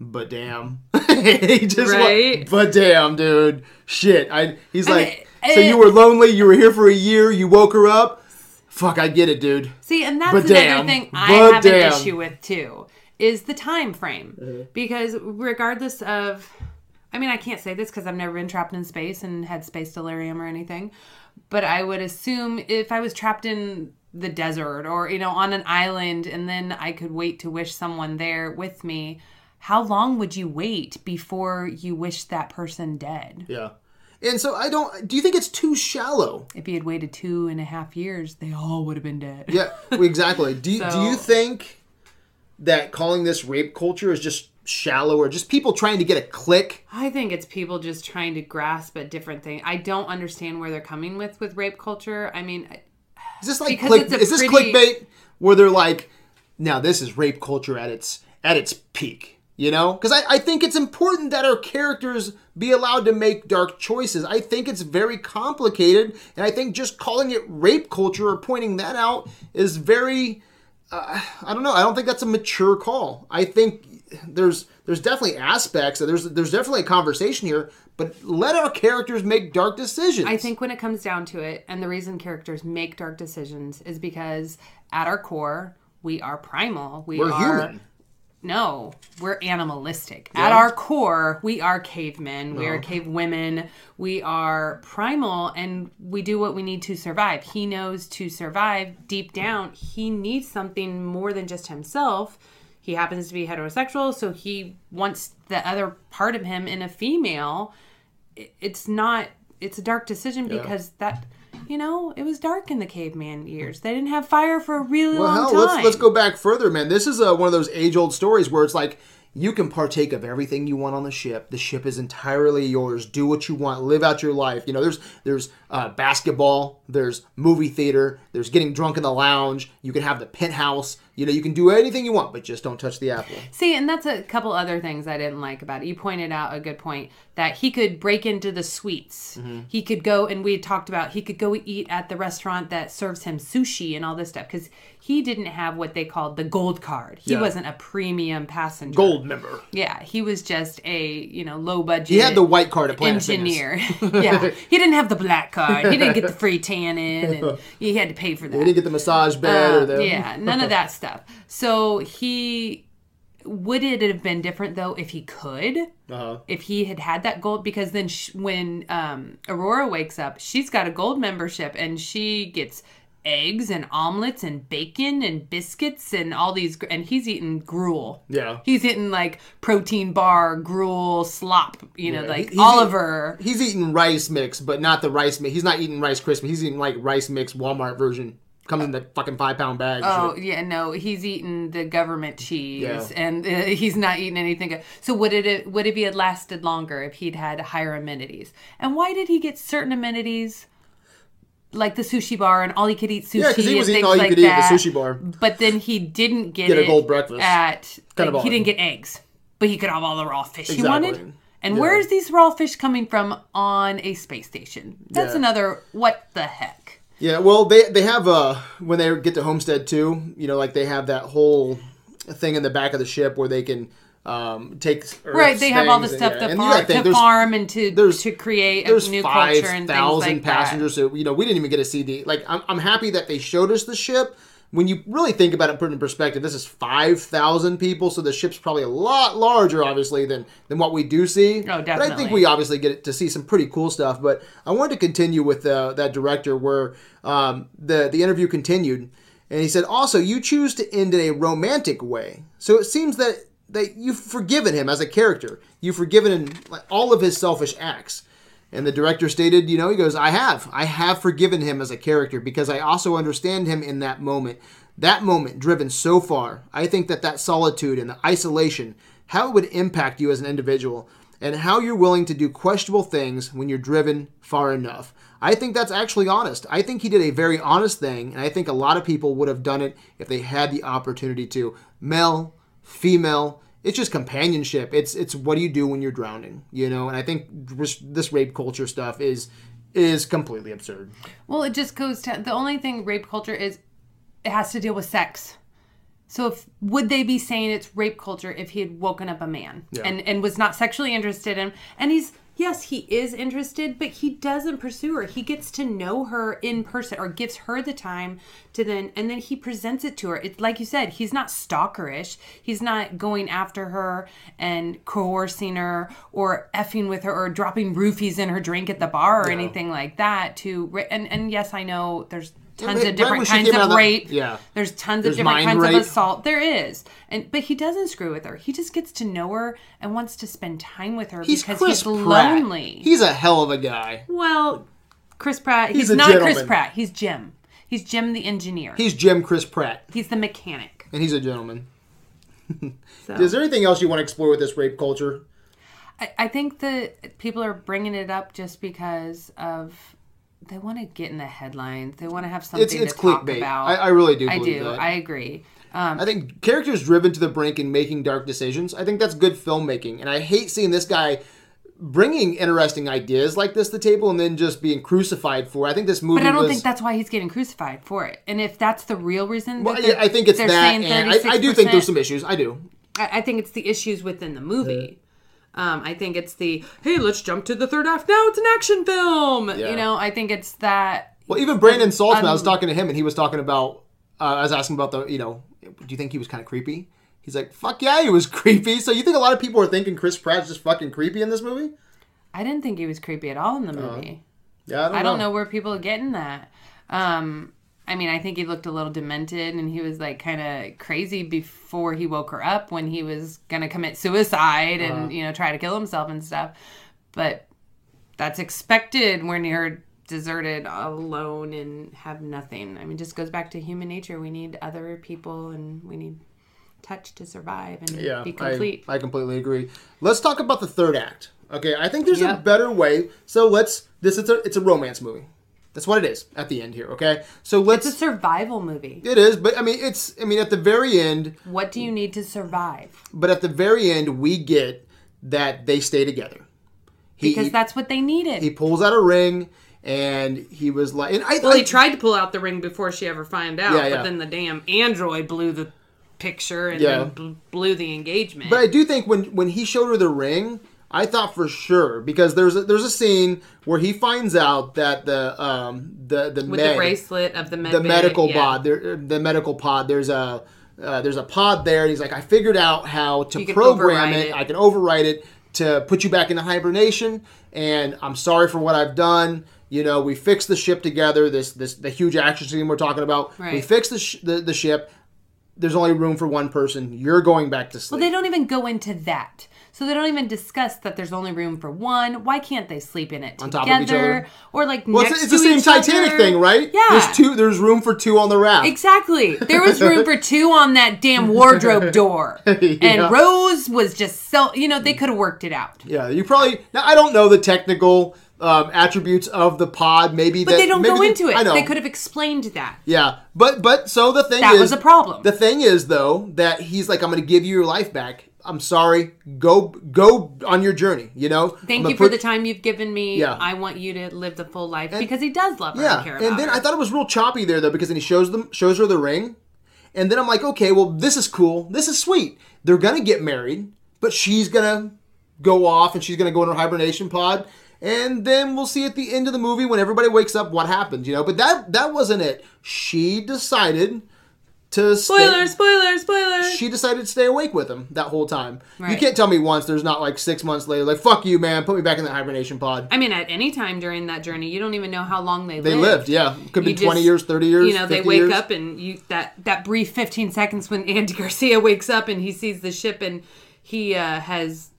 But damn. he just went, But damn, dude. Shit. I. He's like, So you were lonely. You were here for a year. You woke her up. Fuck, I get it, dude. See, and that's But another damn, thing I but have damn. an issue with too is the time frame. Mm-hmm. Because regardless of, I mean, I can't say this because I've never been trapped in space and had space delirium or anything, but I would assume if I was trapped in the desert or you know on an island and then I could wait to wish someone there with me. How long would you wait before you wish that person dead? Yeah. And so I don't. Do you think it's too shallow? If he had waited two and a half years, they all would have been dead. Yeah, exactly. Do you, do you think that calling this rape culture is just shallow or just people trying to get a click? I think it's people just trying to grasp a different thing. I don't understand where they're coming with with rape culture. I mean, Is this like click, is this pretty- clickbait where they're like, now this is rape culture at its at its peak? You know, because I, I think it's important that our characters be allowed to make dark choices. I think it's very complicated, and I think just calling it rape culture or pointing that out is very uh, I don't know. I don't think that's a mature call. I think there's there's definitely aspects. There's there's definitely a conversation here, but let our characters make dark decisions. I think when it comes down to it, and the reason characters make dark decisions is because at our core, we are primal. We we're are human. No, we're animalistic. At our core, we are cavemen. We are cave women. We are primal and we do what we need to survive. He knows to survive deep down, he needs something more than just himself. He happens to be heterosexual, so he wants the other part of him in a female. It's not, it's a dark decision because that. You know, it was dark in the caveman years. They didn't have fire for a really Well, long hell, time. let's let's go back further, man. This is uh, one of those age old stories where it's like you can partake of everything you want on the ship. The ship is entirely yours. Do what you want. Live out your life. You know, there's there's uh, basketball. There's movie theater. There's getting drunk in the lounge. You can have the penthouse. You know, you can do anything you want, but just don't touch the apple. See, and that's a couple other things I didn't like about it. You pointed out a good point that he could break into the suites. Mm-hmm. He could go, and we talked about he could go eat at the restaurant that serves him sushi and all this stuff because he didn't have what they called the gold card. He Yeah. wasn't a premium passenger. Gold member. Yeah, he was just a you know low budget. He had the white card at Planet engineer. yeah, he didn't have the black card. He didn't get the free tanning, and he had to pay for that. He didn't get the massage bed or the Uh, yeah, none of that stuff. So he would it have been different though if he could, Uh-huh. if he had had that gold? Because then sh- when um, Aurora wakes up, she's got a gold membership and she gets eggs and omelets and bacon and biscuits and all these, and he's eating gruel. Yeah. He's eating like protein bar, gruel, slop. You know, Yeah, like he's Oliver. He's eating rice mix, but not the rice mix. He's not eating rice crispy. He's eating like rice mix Walmart version. Comes in the fucking five pound bag. Oh shit. yeah, no, he's eating the government cheese, Yeah. and uh, he's not eating anything. So would it would it be had lasted longer if he'd had higher amenities? And why did he get certain amenities, like the sushi bar and all he could eat sushi Yeah, 'cause he and was eating things all you like could eat at that? the sushi bar. But then he didn't get, Get a it gold breakfast. at Kind of like, he didn't get eggs, but he could have all the raw fish he Exactly. wanted. And Yeah. where is these raw fish coming from on a space station? That's Yeah. another what the heck. Yeah, well, they they have uh when they get to Homestead Two, you know, like they have that whole thing in the back of the ship where they can um take Right, they have all the stuff and- to, farm, to farm and to there's- to create There's a new five culture and things thousand like passengers, so you know we didn't even get to see the like. I'm, I'm happy that they showed us the ship. When you really think about it, put it in perspective, this is five thousand people, so the ship's probably a lot larger, obviously, than than what we do see. Oh, definitely. But I think we obviously get to see some pretty cool stuff. But I wanted to continue with uh, that director where um, the the interview continued, and he said, also you choose to end in a romantic way. So it seems that that you've forgiven him as a character. You've forgiven him like, all of his selfish acts. And the director stated, you know, he goes, I have. I have forgiven him as a character because I also understand him in that moment. That moment, driven so far, I think that that solitude and the isolation, how it would impact you as an individual, and how you're willing to do questionable things when you're driven far enough. I think that's actually honest. I think he did a very honest thing, and I think a lot of people would have done it if they had the opportunity to. Male, female, it's just companionship. It's it's what do you do when you're drowning, you know? And I think this, rape culture stuff is is completely absurd. Well, it just goes to the only thing rape culture is it has to deal with sex. So if would they be saying it's rape culture if he had woken up a man and and was not sexually interested in and he's yes he is interested but he doesn't pursue her. He gets to know her in person or gives her the time to then and then he presents it to her. It's like you said he's not stalkerish. He's not going after her and coercing her or effing with her or dropping roofies in her drink at the bar or anything like that to and and yes i know there's tons right of different she kinds of rape. yeah. There's tons There's of different kinds rape. of assault. There is. And but he doesn't screw with her. He just gets to know her and wants to spend time with her He's because Chris he's Pratt. lonely. He's a hell of a guy. well, Chris Pratt, he's, He's not Chris. Pratt. He's Jim. He's Jim the engineer. He's Jim Chris Pratt, he's the mechanic. and he's a gentleman. So Is there anything else you want to explore with this rape culture? I, I think that people are bringing it up just because of they want to get in the headlines. They want to have something It's it's to talk about. I, I really do I do. that. I agree. Um, I think characters driven to the brink and making dark decisions. I think that's good filmmaking, and I hate seeing this guy bringing interesting ideas like this to the table and then just being crucified for. it. I think this movie. but I don't was, think that's why he's getting crucified for it. And if that's the real reason, Well, I think it's that, and I, I do think there's some issues. I do. I, I think it's the issues within the movie. Um, I think it's the hey, let's jump to the third act now. It's an action film. Yeah. You know, I think it's that. Well, even Brandon Saltzman, I was um, talking to him, and he was talking about. Uh, I was asking about the, you know, do you think he was kind of creepy? He's like, fuck yeah, he was creepy. So you think a lot of people are thinking Chris Pratt's just fucking creepy in this movie? I didn't think he was creepy at all in the movie. Yeah, I don't, I don't know where people are getting that. Um, I mean, I think he looked a little demented and he was like kind of crazy before he woke her up when he was going to commit suicide Uh-huh. and, you know, try to kill himself and stuff. But that's expected when you're deserted alone and have nothing. I mean, just goes back to human nature. We need other people and we need touch to survive and Yeah, be complete. I, I completely agree. Let's talk about the third act. Okay, I think there's a better way. So let's. This is a it's a romance movie. That's what it is at the end here. Okay, so let's. it's a survival movie. it is, but I mean, it's. I mean, at the very end, What do you need to survive? but at the very end, we get that they stay together. He, Because that's what they needed. he pulls out a ring, and he was like, and I, Well, I he tried to pull out the ring before she ever found out, Yeah, yeah. but then the damn android blew the picture and Yeah. then bl- blew the engagement. But I do think when when he showed her the ring, I thought for sure because there's a, there's a scene where he finds out that the um the the with med, the bracelet of the med the medical yeah. pod there the medical pod there's a uh, there's a pod there and he's like I figured out how to You program it. it. I can overwrite it to put you back into hibernation and I'm sorry for what I've done. You know, we fixed the ship together. This this the huge action scene we're talking about. We fixed the, sh- the the ship. There's only room for one person. You're going back to sleep. Well, they don't even go into that. So they don't even discuss that there's only room for one. Why can't they sleep in it together? On top of each other? Or like Well, it's, it's the same Titanic other? thing, right? Yeah. There's two. There's room for two on the raft. Exactly. There was room for two on that damn wardrobe door. Yeah. And Rose was just so, you know, they could have worked it out. Yeah, you probably. Now I don't know the technical um, attributes of the pod. Maybe But that, they don't maybe go they- into it. I know. They could have explained that. Yeah, but but so the thing That is, was a problem. The thing is though that he's like, I'm going to give you your life back. I'm sorry. Go go on your journey. You know. Thank I'm you for put- the time you've given me. Yeah. I want you to live the full life because he does love her Yeah, and and then her. I thought it was real choppy there though because then he shows them shows her the ring, and then I'm like, okay, well this is cool, this is sweet. They're gonna get married, but she's gonna go off and she's gonna go in her hibernation pod, and then we'll see at the end of the movie when everybody wakes up what happens, you know. But that that wasn't it. She decided to spoiler, stay, spoiler, spoiler. she decided to stay awake with him that whole time. You can't tell me once there's not like six months later, like fuck you, man, put me back in the hibernation pod. I mean, at any time during that journey, you don't even know how long they, lived. They lived, yeah. Could be You twenty just- years, thirty years. You know, they wake years. up and you that that brief 15 seconds when Andy Garcia wakes up and he sees the ship and he uh, has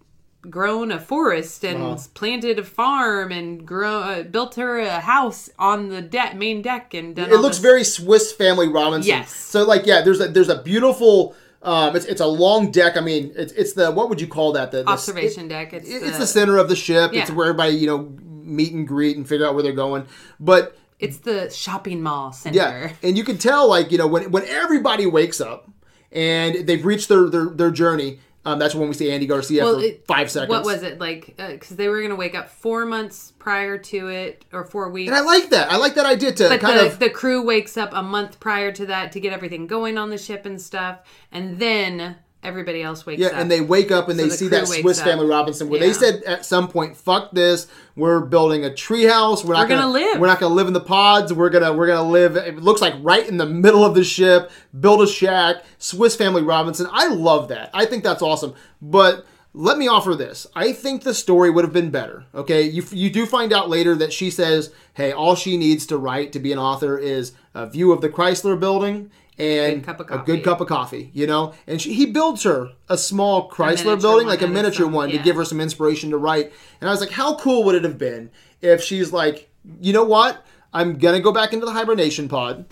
grown a forest and Uh-huh. planted a farm and grow uh, built her a house on the deck main deck and done it looks this- very Swiss Family Robinson. Yes. So like yeah, there's a there's a beautiful. Um, it's, it's a long deck. I mean, it's, it's the what would you call that? The, the observation deck. It's, it- the, it's the center of the ship. It's where everybody you know meet and greet and figure out where they're going. But it's the shopping mall center. yeah, and you can tell like you know when when everybody wakes up and they've reached their their, their journey. Um, that's when we see Andy Garcia Well, for it- five seconds. What was it like? Because they were going to wake up four months prior to it, or four weeks. And I like that. I like that idea to but kind the, of the crew wakes up a month prior to that to get everything going on the ship and stuff, and then everybody else wakes Yeah, up. Yeah, and they wake up and So they the see that Swiss up. Family Robinson where they said at some point, "Fuck this! We're building a treehouse. We're not We're gonna live." We're not gonna live in the pods. We're gonna we're gonna live. It looks like right in the middle of the ship. Build a shack. Swiss Family Robinson. I love that. I think that's awesome. But let me offer this. I think the story would have been better. Okay, you you do find out later that she says, "Hey, all she needs to write to be an author is a view of the Chrysler Building and Good a good cup of coffee." You know, and she, he builds her a small Chrysler miniature building, like a miniature some- one, to give her some inspiration to write. And I was like, how cool would it have been if she's like, you know what? I'm gonna go back into the hibernation pod.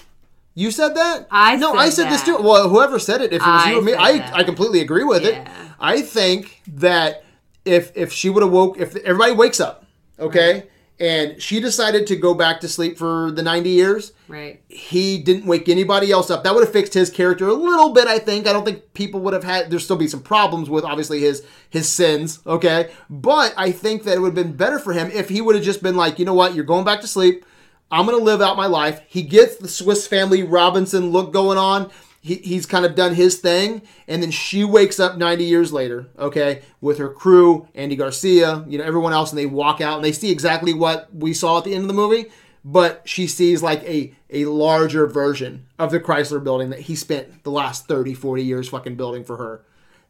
You said that? I no, said I said this too. Well, whoever said it, if it was I you or me, I, that. I completely agree with Yeah. it. I think that if if she would have woke, if everybody wakes up, okay, and she decided to go back to sleep for the 90 years, Right. he didn't wake anybody else up. That would have fixed his character a little bit, I think. I don't think people would have had there'd still be some problems with obviously his his sins, okay? But I think that it would have been better for him if he would have just been like, you know what, you're going back to sleep. I'm gonna live out my life. He gets the Swiss Family Robinson look going on. He, he's kind of done his thing, and then she wakes up 90 years later, okay, with her crew, Andy Garcia, you know, everyone else, and they walk out and they see exactly what we saw at the end of the movie but she sees like a a larger version of the Chrysler building that he spent the last 30 40 years fucking building for her.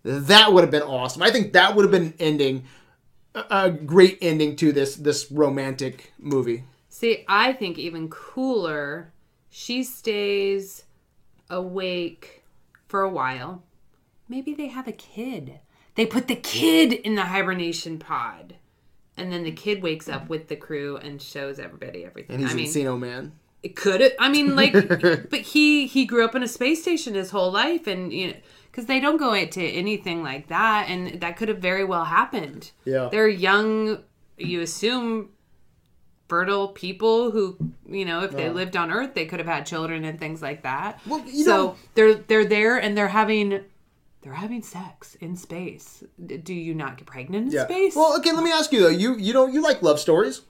That would have been awesome. I think that would have been ending a a great ending to this this romantic movie. See, I think even cooler, she stays awake for a while. Maybe they have a kid. They put the kid in the hibernation pod. And then the kid wakes up with the crew and shows everybody everything. and he's I mean, Encino man it could I mean like but he he grew up in a space station his whole life and you know cuz they don't go into anything like that and that could have very well happened. Yeah. They're young you assume fertile people who you know if they lived on earth they could have had children and things like that. Well, you so know- they're they're there and they're having they're having sex in space. Do you not get pregnant in space? well okay let me ask you though you you know you like love stories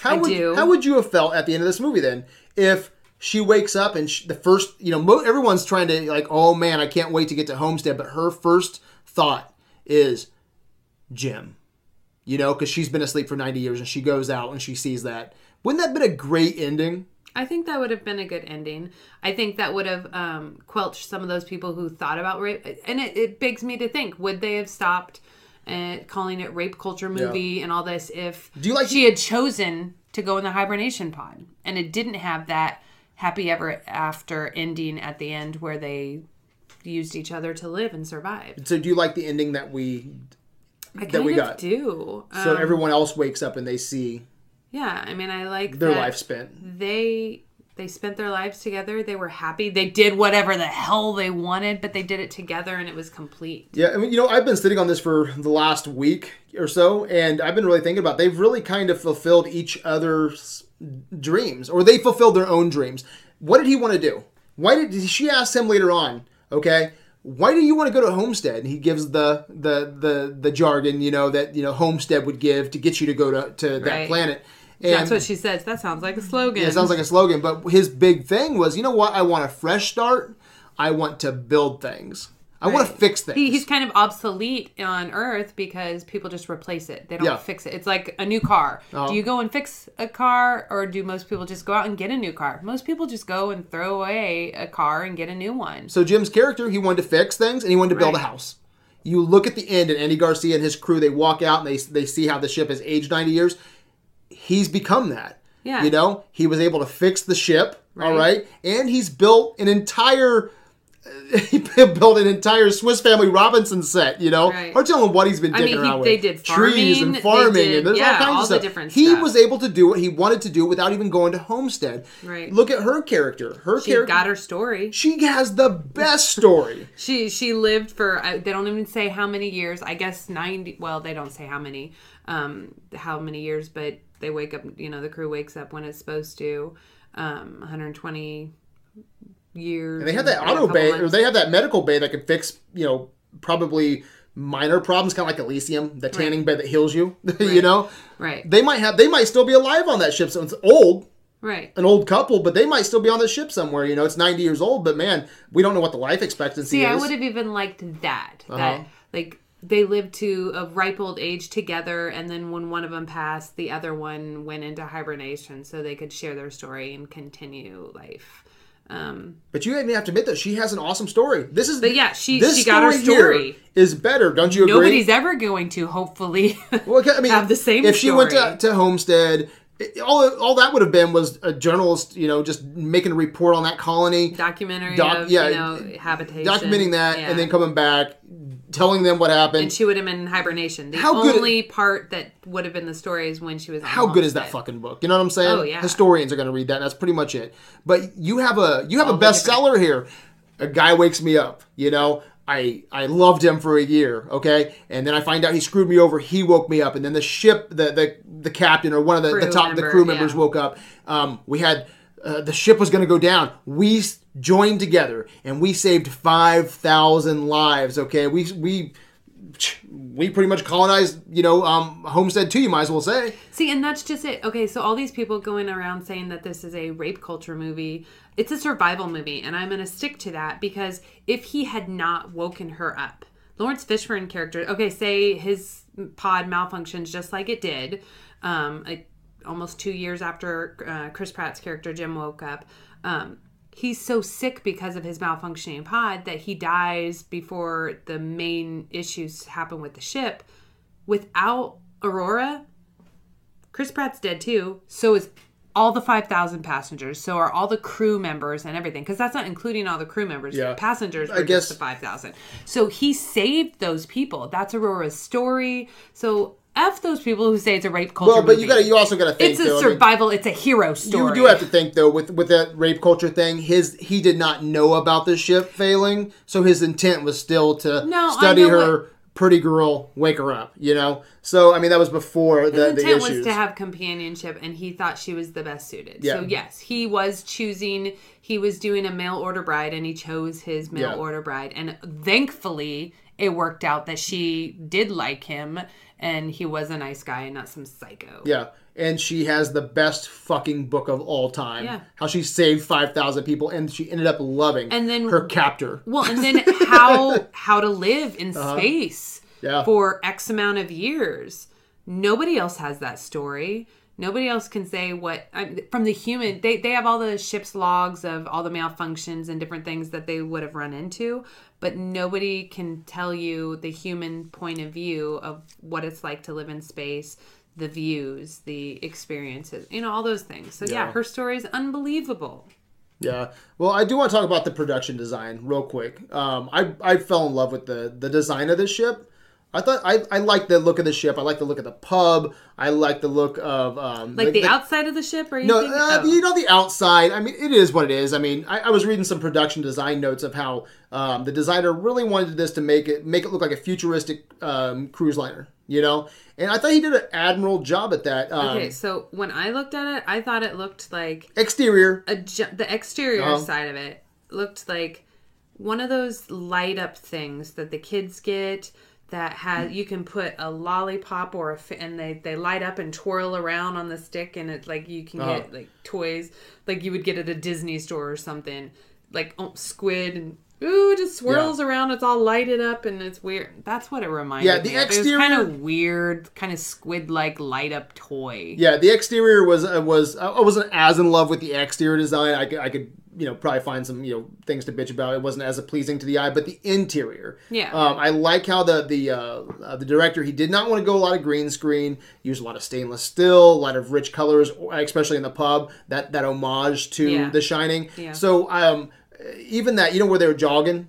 how I would do. how would you have felt at the end of this movie then if she wakes up and she, the first you know mo- everyone's trying to like oh man i can't wait to get to homestead but her first thought is jim you know because she's been asleep for 90 years and she goes out and she sees that wouldn't that have been a great ending I think that would have been a good ending. I think that would have um, quelched some of those people who thought about rape. And it, it begs me to think: Would they have stopped uh, calling it rape culture movie and all this if Do you like- she had chosen to go in the hibernation pod and it didn't have that happy ever after ending at the end where they used each other to live and survive? so do you like the ending that we I That we got. do. so Um, everyone else wakes up and they see yeah, I mean, I like their life spent they they spent their lives together they were happy they did whatever the hell they wanted but they did it together and it was complete Yeah, I mean, you know, I've been sitting on this for the last week or so, and I've been really thinking about. They've really kind of fulfilled each other's dreams, or they fulfilled their own dreams. What did he want to do? Why did she ask him later on? Okay, why do you want to go to Homestead? And he gives the the the the jargon, you know, that you know Homestead would give to get you to go to to that planet. And that's what she says that sounds like a slogan it sounds like a slogan, but his big thing was, you know what? I want a fresh start. I want to build things. I want to fix things. he, he's kind of obsolete on earth because people just replace it they don't Yeah. fix it it's like a new car Oh. do you go and fix a car or do most people just go out and get a new car most people just go and throw away a car and get a new one So Jim's character, he wanted to fix things and he wanted to build a house. You look at the end, and Andy Garcia and his crew, they walk out and they they see how the ship has aged ninety years. He's become that. Yeah. You know, he was able to fix the ship. All Right. right, and he's built an entire. He built an entire Swiss Family Robinson set, you know. Right. To tell him what he's been I dicking mean, he- around they with. did trees and farming, farming, did- and there's yeah, all kinds all of the stuff. different he stuff. was able to do what he wanted to do without even going to Homestead. Right. Look at her character. Her she character. got her story she has the best story. She she lived for uh, they don't even say how many years. I guess 90 well, they don't say how many um how many years, but they wake up, you know, the crew wakes up when it's supposed to. Um 120 years. And they have that auto bay, or they have that medical bay that can fix, you know, probably minor problems, kind of like Elysium, the tanning bed that heals you. you know, Right. they might have, they might still be alive on that ship. So it's old, Right. an old couple, but they might still be on the ship somewhere. You know, it's ninety years old, but man, we don't know what the life expectancy is. See, is. I would have even liked that. Uh-huh. That like they lived to a ripe old age together, and then when one of them passed, the other one went into hibernation, so they could share their story and continue life. Um, But you have to admit that she has an awesome story. This is But yeah, she- this she got her story. is better. Don't you agree? nobody's ever going to hopefully Well, I mean, have the same If she went to, to Homestead, it- all all that would have been was a journalist, you know, just making a report on that colony, documentary Doc- of yeah, you know habitation, documenting that, Yeah. and then coming back, telling them what happened. and she would have been in hibernation. The How good- only part that would have been the story is when she was. How good is that fucking book? You know what I'm saying? Oh, yeah. Historians are going to read that. And that's pretty much it. But you have a you have a All the bestseller here. A guy wakes me up. You know, I I loved him for a year. Okay, and then I find out he screwed me over. He woke me up, and then the ship, the the the captain or one of the, the Crew top the crew members yeah. woke up. Um, we had. Uh, the ship was going to go down. We joined together and we saved five thousand lives. Okay, we we we pretty much colonized, you know, um, Homestead Two. You might as well say. See, and that's just it. Okay, so all these people going around saying that this is a rape culture movie, it's a survival movie, and I'm going to stick to that because if he had not woken her up, Laurence Fishburne character, okay, say his pod malfunctions just like it did, um, almost two years after uh, Chris Pratt's character Jim woke up. Um, he's so sick because of his malfunctioning pod that he dies before the main issues happen with the ship. Without Aurora, Chris Pratt's dead too. So is all the 5,000 passengers. So are all the crew members and everything. Because that's not including all the crew members. Yeah. Passengers I guess- just the 5,000. So he saved those people. That's Aurora's story. So F those people who say it's a rape culture Well, but movie. you got you also got to think It's a though, I mean, survival. it's a hero story. you do have to think though with with that rape culture thing. His he did not know about the ship failing, so his intent was still to No, study her. Pretty girl, wake her up. You know, so I mean that was before the, His the intent issues. was to have companionship, and he thought she was the best suited. Yeah. So yes, he was choosing. He was doing a mail order bride, and he chose his mail Yeah. order bride. And thankfully, it worked out that she did like him, and he was a nice guy and not some psycho. yeah, and she has the best fucking book of all time. Yeah. how she saved five thousand people, and she ended up loving And then- her captor. Well, and then how how to live in space Uh-huh. Yeah. for X amount of years. Nobody else has that story. Nobody else can say what from the human. They they have all the ship's logs of all the malfunctions and different things that they would have run into, but nobody can tell you the human point of view of what it's like to live in space, the views, the experiences, you know, all those things. So yeah, Yeah. her story is unbelievable. Yeah. Well, I do want to talk about the production design real quick. Um, I I fell in love with the the design of the ship. I thought I, I like the look of the ship. I like the look of the pub. I like the look of um, Like the, outside of the ship, or you No, think? uh, oh. you know the outside. I mean, it is what it is. I mean, I, I was reading some production design notes of how um, the designer really wanted this to make it make it look like a futuristic um, cruise liner. You know, and I thought he did an admirable job at that. Um, Okay, so when I looked at it, I thought it looked like Exterior. a ju- the exterior Uh-huh. side of it looked like one of those light up things that the kids get that has you can put a lollipop or a and they they light up and twirl around on the stick and it's like you can get like toys. Like you would get at a Disney store or something. Like oh, squid and ooh it just swirls around. It's all lighted up and it's weird. That's what it reminded Yeah, the me of. exterior- was kind of weird kind of squid like light up toy. Yeah, the exterior was uh, was I wasn't as in love with the exterior design. I could, I could you know probably find some you know things to bitch about. It wasn't as pleasing to the eye, but the interior. Yeah. Um, I like how the the uh, uh, the director he did not want to go a lot of green screen. use a lot of stainless steel, a lot of rich colors, especially in the pub. That that homage to Yeah. The Shining. Yeah. So um, even that you know where they were jogging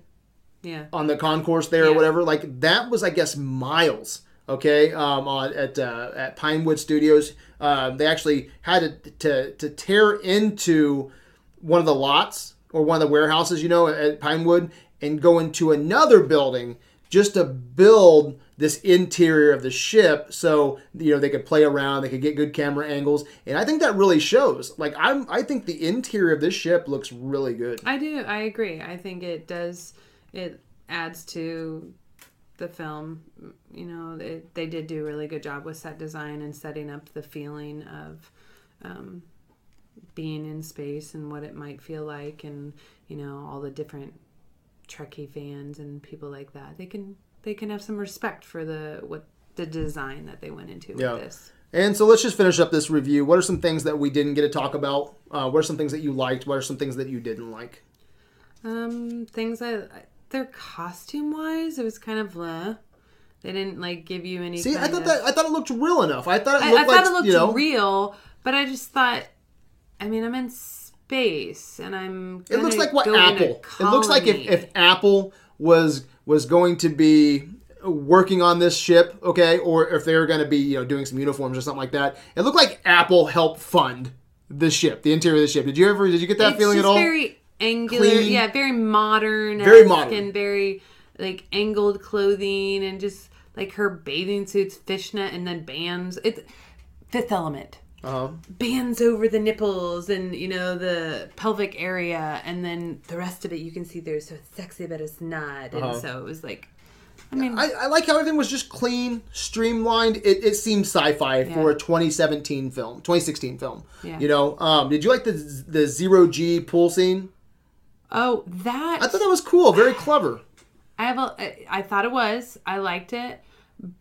yeah on the concourse there or whatever. Like that was, I guess, miles. Okay, um, on at uh, at Pinewood Studios, uh, they actually had to, to to tear into one of the lots or one of the warehouses, you know, at Pinewood, and go into another building just to build this interior of the ship, so you know they could play around, they could get good camera angles, and I think that really shows. Like I'm, I think the interior of this ship looks really good. I do. I agree. I think it does. It adds to the film. You know, it, they did do a really good job with set design and setting up the feeling of um, being in space and what it might feel like, and you know, all the different Trekkie fans and people like that. They can they can have some respect for the what the design that they went into Yeah. with this. And so let's just finish up this review. What are some things that we didn't get to talk about? Uh, what are some things that you liked? What are some things that you didn't like? Um, things I their costume wise, it was kind of blah. They didn't like give you any. See, I thought of- that I thought it looked real enough. I thought it I, looked I thought like it looked you know. real, but I just thought. I mean, I'm in space, and I'm. It looks like what go in a Apple. It looks like if, if Apple was was going to be working on this ship, okay, or if they were going to be you know doing some uniforms or something like that. It looked like Apple helped fund the ship, the interior of the ship. Did you ever did you get that it's feeling at all? Very angular, Clean. yeah, very modern, Very modern. and very like angled clothing, and just like her bathing suits, fishnet, and then bands. It's Fifth Element. Uh-huh. bands over the nipples and you know the pelvic area and then the rest of it you can see there's so it's sexy but it's not and Uh-huh. so it was like i mean I, I like how everything was just clean, streamlined. It, it seemed sci-fi for a 2017 film, 2016 film. Yeah. You know, um, did you like the the zero G pool scene? oh that I thought that was cool, very clever. I have a, I thought it was I liked it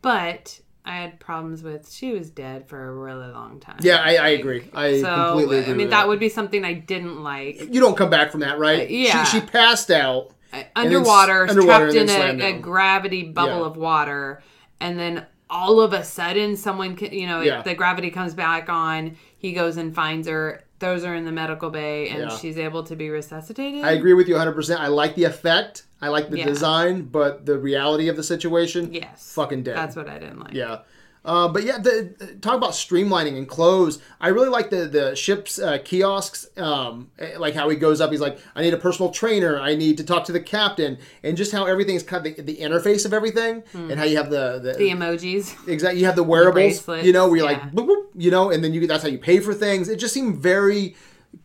but I had problems with she was dead for a really long time Yeah, I, I agree. I so completely agree. I mean with that would be something I didn't like you don't come back from that, right? Uh, yeah. She, she passed out. Uh, then s- underwater, underwater trapped in a, a gravity bubble Yeah. of water, and then all of a sudden, someone, can, you know, Yeah. the gravity comes back on. He goes and finds her, throws her in the medical bay, and Yeah. she's able to be resuscitated. I agree with you 100%. I like the effect. I like the Yeah. design, but the reality of the situation, yes, fucking dead. That's what I didn't like. Yeah. Uh, but yeah, the, talk about streamlining and clothes. I really like the the ship's uh, kiosks. Um, eh, like how he goes up, he's like, "I need a personal trainer. I need to talk to the captain," and just how everything's kind of the, the interface of everything, and how you have the the, The emojis. exactly you have the wearables. bracelets, you know, where you're yeah. like, boop, boop, you know, and then you that's how you pay for things. It just seemed very,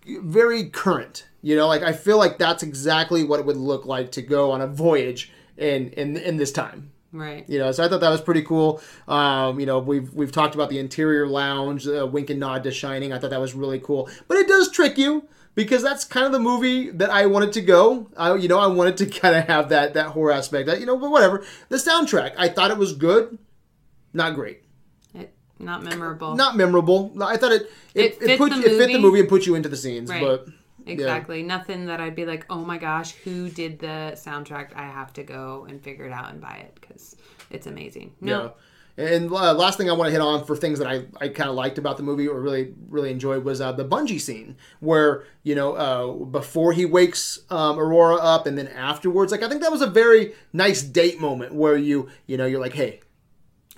very current. You know, like I feel like that's exactly what it would look like to go on a voyage in in in this time. Right. You know, so I thought that was pretty cool. Um, you know, we've we've talked about the interior lounge, uh, wink and nod to Shining. I thought that was really cool, but it does trick you because that's kind of the movie that I wanted to go. I, you know, I wanted to kind of have that that horror aspect. That you know, but whatever. The soundtrack, I thought it was good, not great, It, not memorable. not memorable. I thought it it, It fit put the you, it fit the movie. movie and put you into the scenes, Right. but. Exactly. Nothing that I'd be like, oh my gosh, who did the soundtrack? I have to go and figure it out and buy it because it's amazing. No. Yeah. And uh, last thing I want to hit on for things that I, I kind of liked about the movie or really really enjoyed was uh, the bungee scene where you know uh, before he wakes um, Aurora up and then afterwards like I think that was a very nice date moment where you you know you're like hey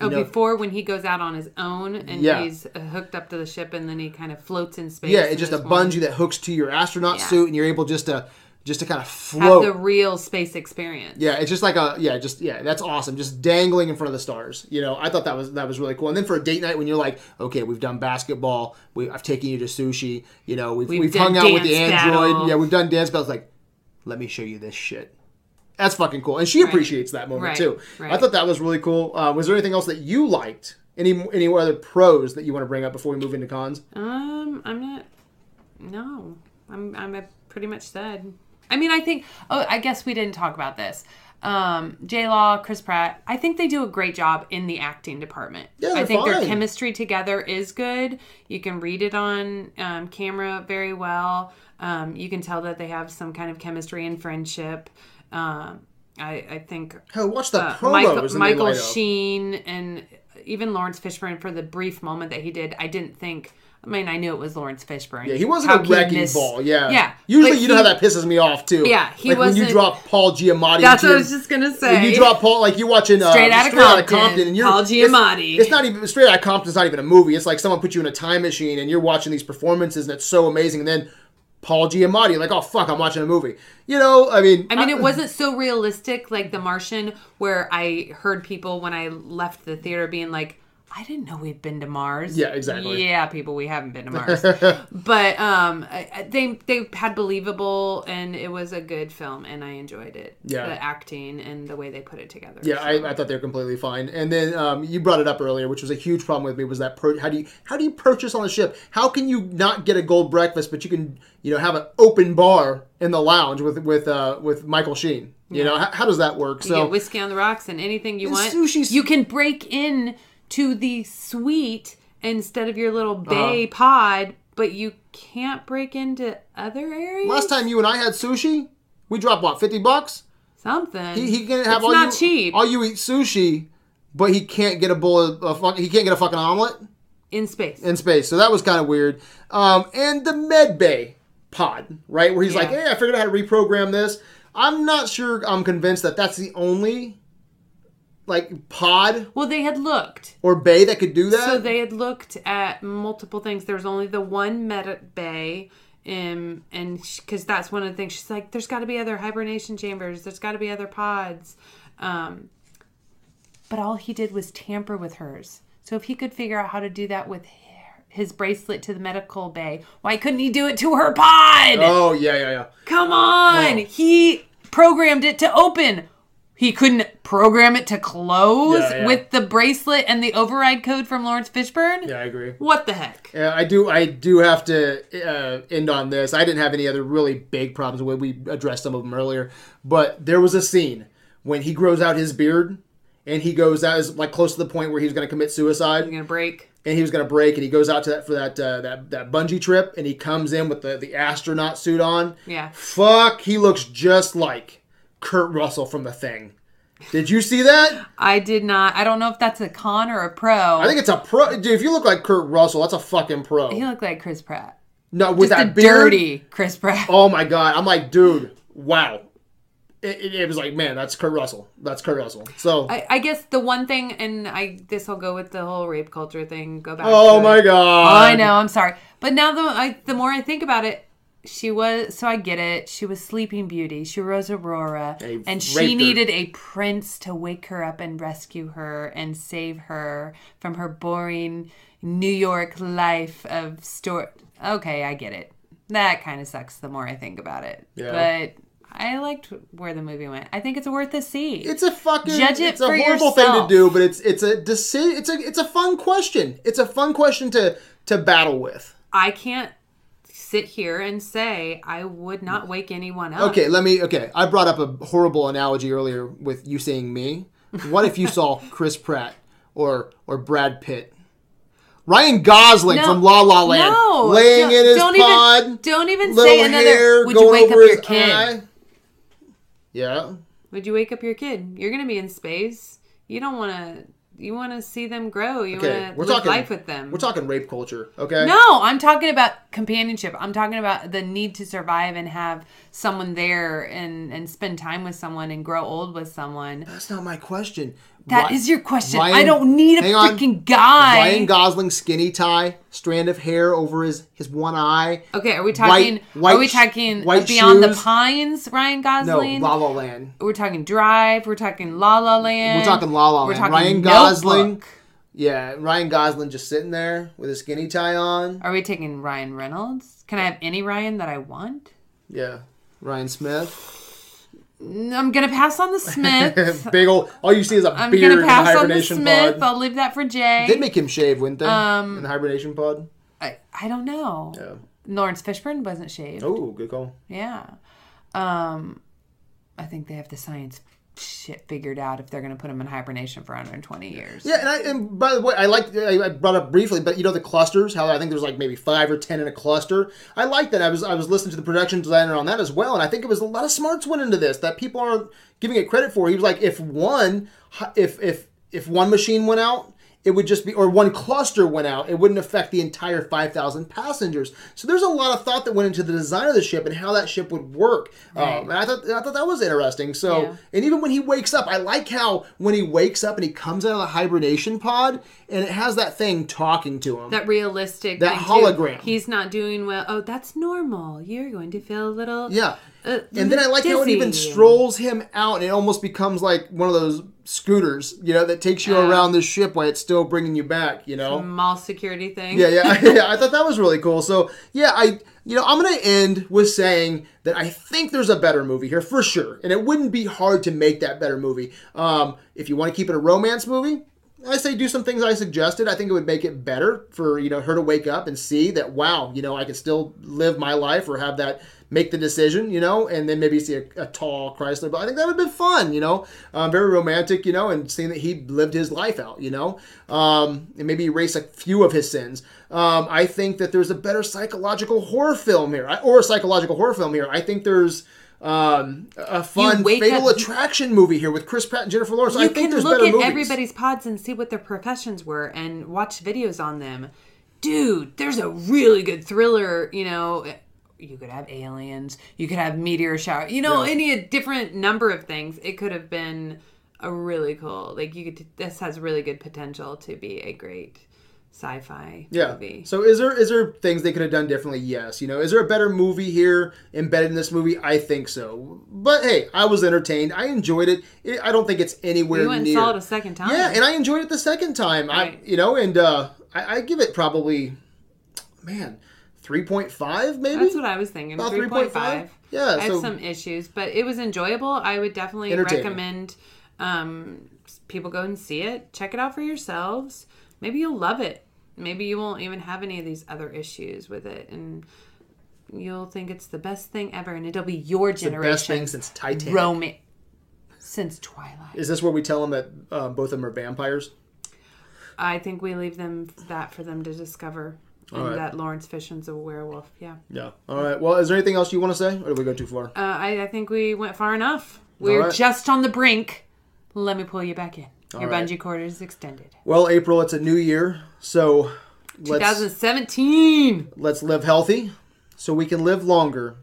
Oh, know- before when he goes out on his own and Yeah. he's uh, hooked up to the ship and then he kind of floats in space. yeah it's just a bungee that hooks to your astronaut Yeah. suit and you're able just to just to kind of Have float the real space experience. Yeah, it's just like a yeah, just yeah, that's awesome. Just dangling in front of the stars. You know, I thought that was that was really cool. And then for a date night when you're like, okay, we've done basketball, we I've taken you to sushi, you know, we've we've, We've hung out with the android. battle. Yeah, we've done dance battles like, let me show you this shit. That's fucking cool. And she appreciates that moment Right, too. I thought that was really cool. Uh, was there anything else that you liked? Any any other pros that you want to bring up before we move into cons? Um, I'm not. No, I'm. I'm pretty much said. I mean, I think. Oh, I guess we didn't talk about this. Um, J Law, Chris Pratt. I think they do a great job in the acting department. Yeah, I think their chemistry together is good. You can read it on um, camera very well. Um, you can tell that they have some kind of chemistry and friendship. Um, I, I think Hell, watch the uh, Michael, Michael. Sheen and even Laurence Fishburne for the brief moment that he did. I didn't think. I mean, I knew it was Laurence Fishburne. Yeah, he wasn't How a wrecking miss- ball. Yeah, yeah. Usually, you know how that pisses me off too. Yeah, he like when you drop Paul Giamatti. That's what I was just gonna say. When you drop Paul, like you watching uh, Straight Outta Compton, and Paul it's- Giamatti. It's, not even Straight Outta Compton's not even a movie. It's like someone put you in a time machine and you're watching these performances and it's so amazing. And then Paul Giamatti, like, oh fuck, I'm watching a movie. You know, I mean, I mean, it wasn't so realistic like The Martian, where I heard people when I left the theater being like, I didn't know we'd been to Mars. Yeah, exactly. Yeah, people, we haven't been to Mars. but um, they they had believable, and it was a good film, and I enjoyed it. Yeah. the acting and the way they put it together. Yeah, I, I thought they were completely fine. And then um, you brought it up earlier, which was a huge problem with me. Was that per- how do you how do you purchase on the ship? How can you not get a gold breakfast, but you can you know have an open bar in the lounge with with uh, with Michael Sheen? You know how, how does that work? You So whiskey on the rocks and anything you And want. sushi's- You can break in to the suite instead of your little Uh-huh. bay pod, but you can't break into other areas. Last time you and I had sushi, we dropped what fifty bucks. something. He, he can have it's all not you cheap all you eat sushi, but he can't get a bowl of a fuck, he can't get a fucking omelet in space. in space. So that was kind of weird. Um, and the med bay pod, right, where he's like, "Hey, I figured out how to reprogram this." I'm not sure. I'm convinced that that's the only like pod well, they had looked. or bay that could do that. So they had looked at multiple things. There was only the one meta bay, um, and because that's one of the things she's like, there's got to be other hibernation chambers. There's got to be other pods. Um, but all he did was tamper with hers. So if he could figure out how to do that with his bracelet to the medical bay, why couldn't he do it to her pod? oh yeah, yeah, yeah. Come on! Whoa. He programmed it to open. He couldn't program it to close Yeah, yeah. with the bracelet and the override code from Laurence Fishburne. Yeah, I agree. What the heck? Yeah, I do. I do have to uh, end on this. I didn't have any other really big problems with. We addressed some of them earlier, but there was a scene when he grows out his beard and he goes out is like close to the point where he's going to commit suicide I'm gonna break. and he was going to break and he goes out to that for that uh, that that bungee trip and he comes in with the the astronaut suit on. Yeah. Fuck, he looks just like Kurt Russell from The Thing. Did you see that? I did not. I don't know if that's a con or a pro. I think it's a pro. Dude, if you look like Kurt Russell, that's a fucking pro. he looked like Chris Pratt. No, with Just that beard. dirty Chris Pratt. Oh my god! I'm like, dude, wow. It, it, it was like, man, that's Kurt Russell. That's Kurt Russell. So, I, I guess the one thing, and I this will go with the whole rape culture thing. Go back. oh my it. god! I know. I'm sorry, but now the I, the more I think about it, she was so I get it. She was Sleeping Beauty. She was Aurora, They and she her. needed a prince to wake her up and rescue her and save her from her boring New York life of store. Okay, I get it. That kind of sucks. The more I think about it, Yeah. but. I liked where the movie went. I think it's worth a see. It's a fucking. Judge it it's a horrible thing to do, but it's it's a decision. It's a it's a fun question. It's a fun question to to battle with. I can't sit here and say I would not mm. wake anyone up. Okay, let me. Okay, I brought up a horrible analogy earlier with you saying me. What if you saw Chris Pratt or or Brad Pitt? Ryan Gosling No, from La La Land, no, laying don't- in his don't even- pod, Don't even say another. Would you wake up your kid? eye. Yeah, Would you wake up your kid? You're gonna be in space. You don't want to. You want to see them grow. You okay. want to live talking life with them. We're talking rape culture. Okay. no, I'm talking about companionship. I'm talking about the need to survive and have someone there and and spend time with someone and grow old with someone. That's not my question. That is your question. I don't need a hang on. freaking guy. Ryan Gosling skinny tie, strand of hair over his his one eye. okay, are we talking? white are we talking white Beyond the. Pines? Ryan Gosling? No. La La Land. We're talking Drive. We're talking La La Land. We're talking La La We're Land. talking Ryan Gosling. Yeah, Ryan Gosling just sitting there with his skinny tie on. Are we taking Ryan Reynolds? Can I have any Ryan that I want? Yeah, Ryan Smith. I'm gonna pass on the Smith. Big old. All you see is a I'm beard gonna in the pass on the hibernation Smith. pod. I'll leave that for Jay. They'd make him shave, wouldn't they? Um, in the hibernation pod. I, I don't know. Yeah. Laurence Fishburne wasn't shaved. Oh, good call. Yeah. Um, I think they have the science shit figured out if they're gonna put them in hibernation for 120 years. Yeah, and, I, and by the way, I like I I brought up briefly, but you know the clusters, how I think there's like maybe five or ten in a cluster. I like that. I was I was listening to the production designer on that as well, and I think it was a lot of smarts went into this that people aren't giving it credit for. He was like, if one if if if one machine went out. It would just be, or one cluster went out. It wouldn't affect the entire five thousand passengers. So there's a lot of thought that went into the design of the ship and how that ship would work. Right. Um, and I thought I thought that was interesting. So Yeah. and even when he wakes up, I like how when he wakes up and he comes out of the hibernation pod and it has that thing talking to him. That realistic. That thing, too. hologram. He's not doing well. Oh, that's normal. You're going to feel a little. yeah. Uh, And then I like how it even strolls him out and it almost becomes like one of those scooters, you know, that takes you Yeah. around the ship while it's still bringing you back, you know? mall security thing. Yeah, yeah, yeah. I thought that was really cool. So yeah, I you know I'm gonna end with saying that I think there's a better movie here for sure, and it wouldn't be hard to make that better movie. Um, if you want to keep it a romance movie, I say do some things I suggested. I think it would make it better for you know her to wake up and see that wow, you know, I can still live my life or have that make the decision, you know, and then maybe see a, a tall Chrysler. But I think that would have been fun, you know, um, very romantic, you know, and seeing that he lived his life out, you know, um, and maybe erase a few of his sins. Um, I think that there's a better psychological horror film here, or a psychological horror film here. I think there's um, a fun Fatal up- Attraction movie here with Chris Pratt and Jennifer Lawrence. I you think can there's look at movies. everybody's pods and see what their professions were and watch videos on them. Dude, there's a really good thriller, you know. You could have aliens, you could have meteor shower, you know, Yeah. any different number of things. It could have been a really cool, like, you could, this has really good potential to be a great sci fi Yeah. movie. So is there is there things they could have done differently? Yes. You know, is there a better movie here embedded in this movie? I think so. But hey, I was entertained. I enjoyed it. it I don't think it's anywhere we went near. saw it a second time. yeah, and I enjoyed it the second time. I you know, and uh, I, I give it probably, man, three point five maybe. That's what I was thinking. About 3.5. 3.5? Yeah, I had so- some issues, but it was enjoyable. I would definitely recommend um, people go and see it. Check it out for yourselves. Maybe you'll love it. Maybe you won't even have any of these other issues with it. And you'll think it's the best thing ever. And it'll be your the generation. best thing since Titanic. Roman. Since Twilight. Is this where we tell them that uh, both of them are vampires? I think we leave them that for them to discover. And right. that Lawrence Fishman's a werewolf. Yeah. Yeah. All right. Well, is there anything else you want to say, or did we go too far? Uh, I, I think we went far enough. We're right. just on the brink. Let me pull you back in. Your right. bungee cord is extended. Well, April, it's a new year, so let's 2017. let's live healthy, so we can live longer,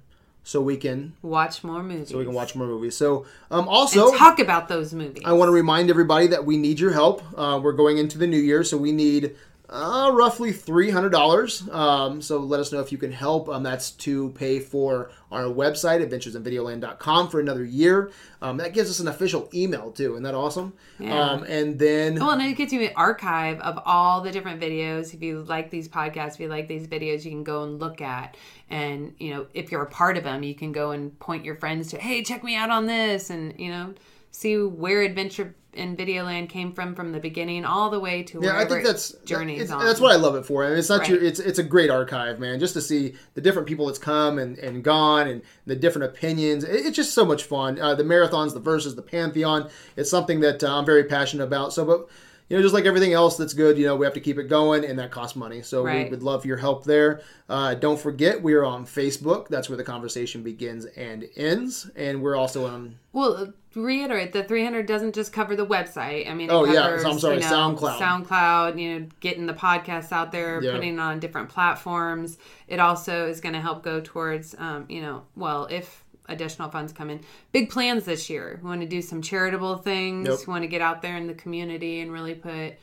so we can Watch more movies. so we can watch more movies. So, um, also. and talk about those movies. I want to remind everybody that we need your help. Uh, we're going into the new year, so we need uh, roughly three hundred dollars. Um, so let us know if you can help. Um, that's to pay for our website, adventuresinvideoland.com, for another year. Um, that gives us an official email too. Isn't that awesome? Yeah. Um, and then Well, and it gets you an archive of all the different videos. If you like these podcasts, if you like these videos, you can go and look at. And, you know, if you're a part of them, you can go and point your friends to, hey, check me out on this. And, you know, see where Adventure in Videoland came from from the beginning all the way to Yeah, I think that's it journeys it's- That's what I love it for. I mean, it's not Right. your, it's it's a great archive, man. Just to see the different people that's come and, and gone and the different opinions. It- it's just so much fun. Uh, the marathons, the verses, the pantheon. It's something that uh, I'm very passionate about. So, but you know, just like everything else that's good, you know, we have to keep it going, and that costs money. So we would love your help there. Uh, don't forget, we are on Facebook. That's where the conversation begins and ends, and we're also on Well, reiterate the 300 doesn't just cover the website. I mean, it Oh, yeah, covers, I'm sorry, you know, SoundCloud. SoundCloud, you know, getting the podcasts out there, Yeah. putting on different platforms. It also is going to help go towards, um, you know, well, if additional funds come in, big plans this year. We want to do some charitable things. Yep. We want to get out there in the community and really put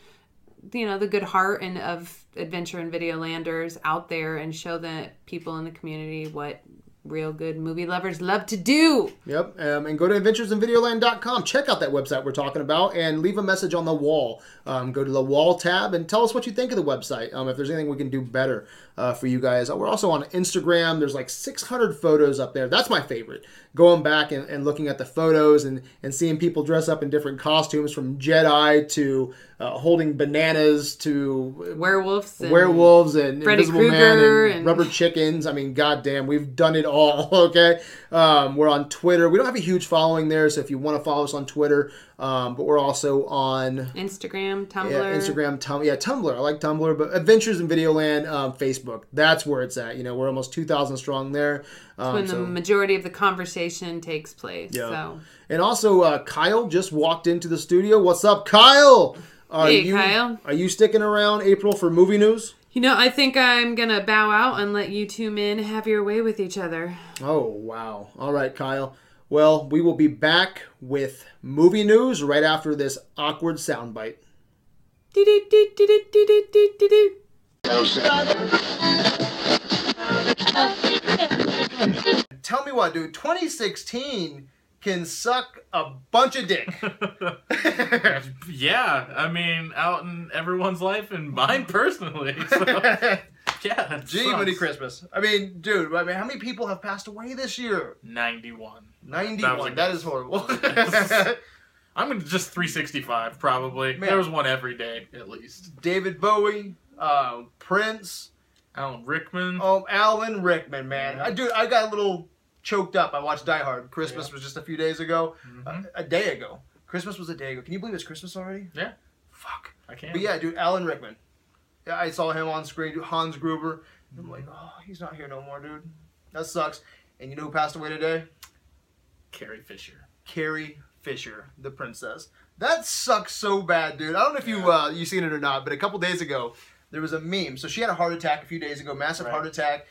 you know the good heart and of adventure and video landers out there and show the people in the community what real good movie lovers love to do Yep. Um, and go to adventuresinvideoland.com. Check out that website we're talking about and leave a message on the wall. Um, go to the wall tab and tell us what you think of the website. Um, if there's anything we can do better uh, for you guys. Uh, we're also on Instagram. There's like 600 photos up there. That's my favorite. Going back and, and looking at the photos and, and seeing people dress up in different costumes from Jedi to uh, holding bananas to werewolves and werewolves and Freddy Invisible Man and, and- rubber chickens. I mean, goddamn, we've done it all. Okay, um, we're on Twitter. We don't have a huge following there, so if you want to follow us on Twitter, um, but we're also on instagram tumblr yeah, Instagram, Tum- yeah, Tumblr. I like Tumblr, but Adventures in Videoland, um, Facebook. That's where it's at. You know, we're almost two thousand strong there. Um, when the so- majority of the conversation takes place Yeah. so and also, uh, Kyle just walked into the studio. What's up, Kyle? Are Hey, you, Kyle. Are you sticking around, April, for movie news? you know i think i'm gonna bow out and let you two men have your way with each other Oh, wow. All right, Kyle. Well, we will be back with movie news right after this awkward soundbite. Tell me what, dude. 2016 can suck a bunch of dick. Yeah, I mean, out in everyone's life and mine personally. So, yeah, Gee, sucks. Money Christmas. I mean, dude, I mean, how many people have passed away this year? 91. 91. That That is horrible. I'm gonna just 365 probably. Man. There was one every day at least. David Bowie, uh, Prince, Alan Rickman. oh Alan Rickman, man. Yeah. I do. I got a little choked up. I watched Die Hard. Christmas was just a few days ago, Mhm. a, a day ago. Christmas was a day ago. Can you believe it's Christmas already? Yeah. Fuck. I can't. But yeah, dude, Alan Rickman. Yeah, I saw him on screen. dude, Hans Gruber. I'm like, oh, he's not here no more, dude. That sucks. And you know who passed away today? Carrie Fisher. Carrie Fisher, the princess. That sucks so bad, dude. I don't know if you uh, you seen it or not, but a couple days ago there was a meme. So she had a heart attack a few days ago, massive Right. heart attack,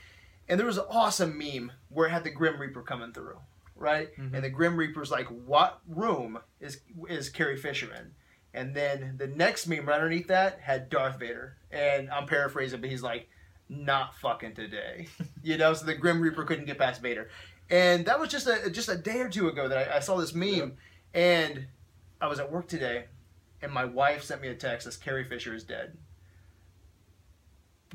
and there was an awesome meme where it had the Grim Reaper coming through, right? Mhm. And the Grim Reaper's like, "What room is is Carrie Fisher in?" And then the next meme right underneath that had Darth Vader, and I'm paraphrasing, but he's like, "Not fucking today," you know. So the Grim Reaper couldn't get past Vader, and that was just a just a day or two ago that I, I saw this meme, and I was at work today, and my wife sent me a text as Carrie Fisher is dead.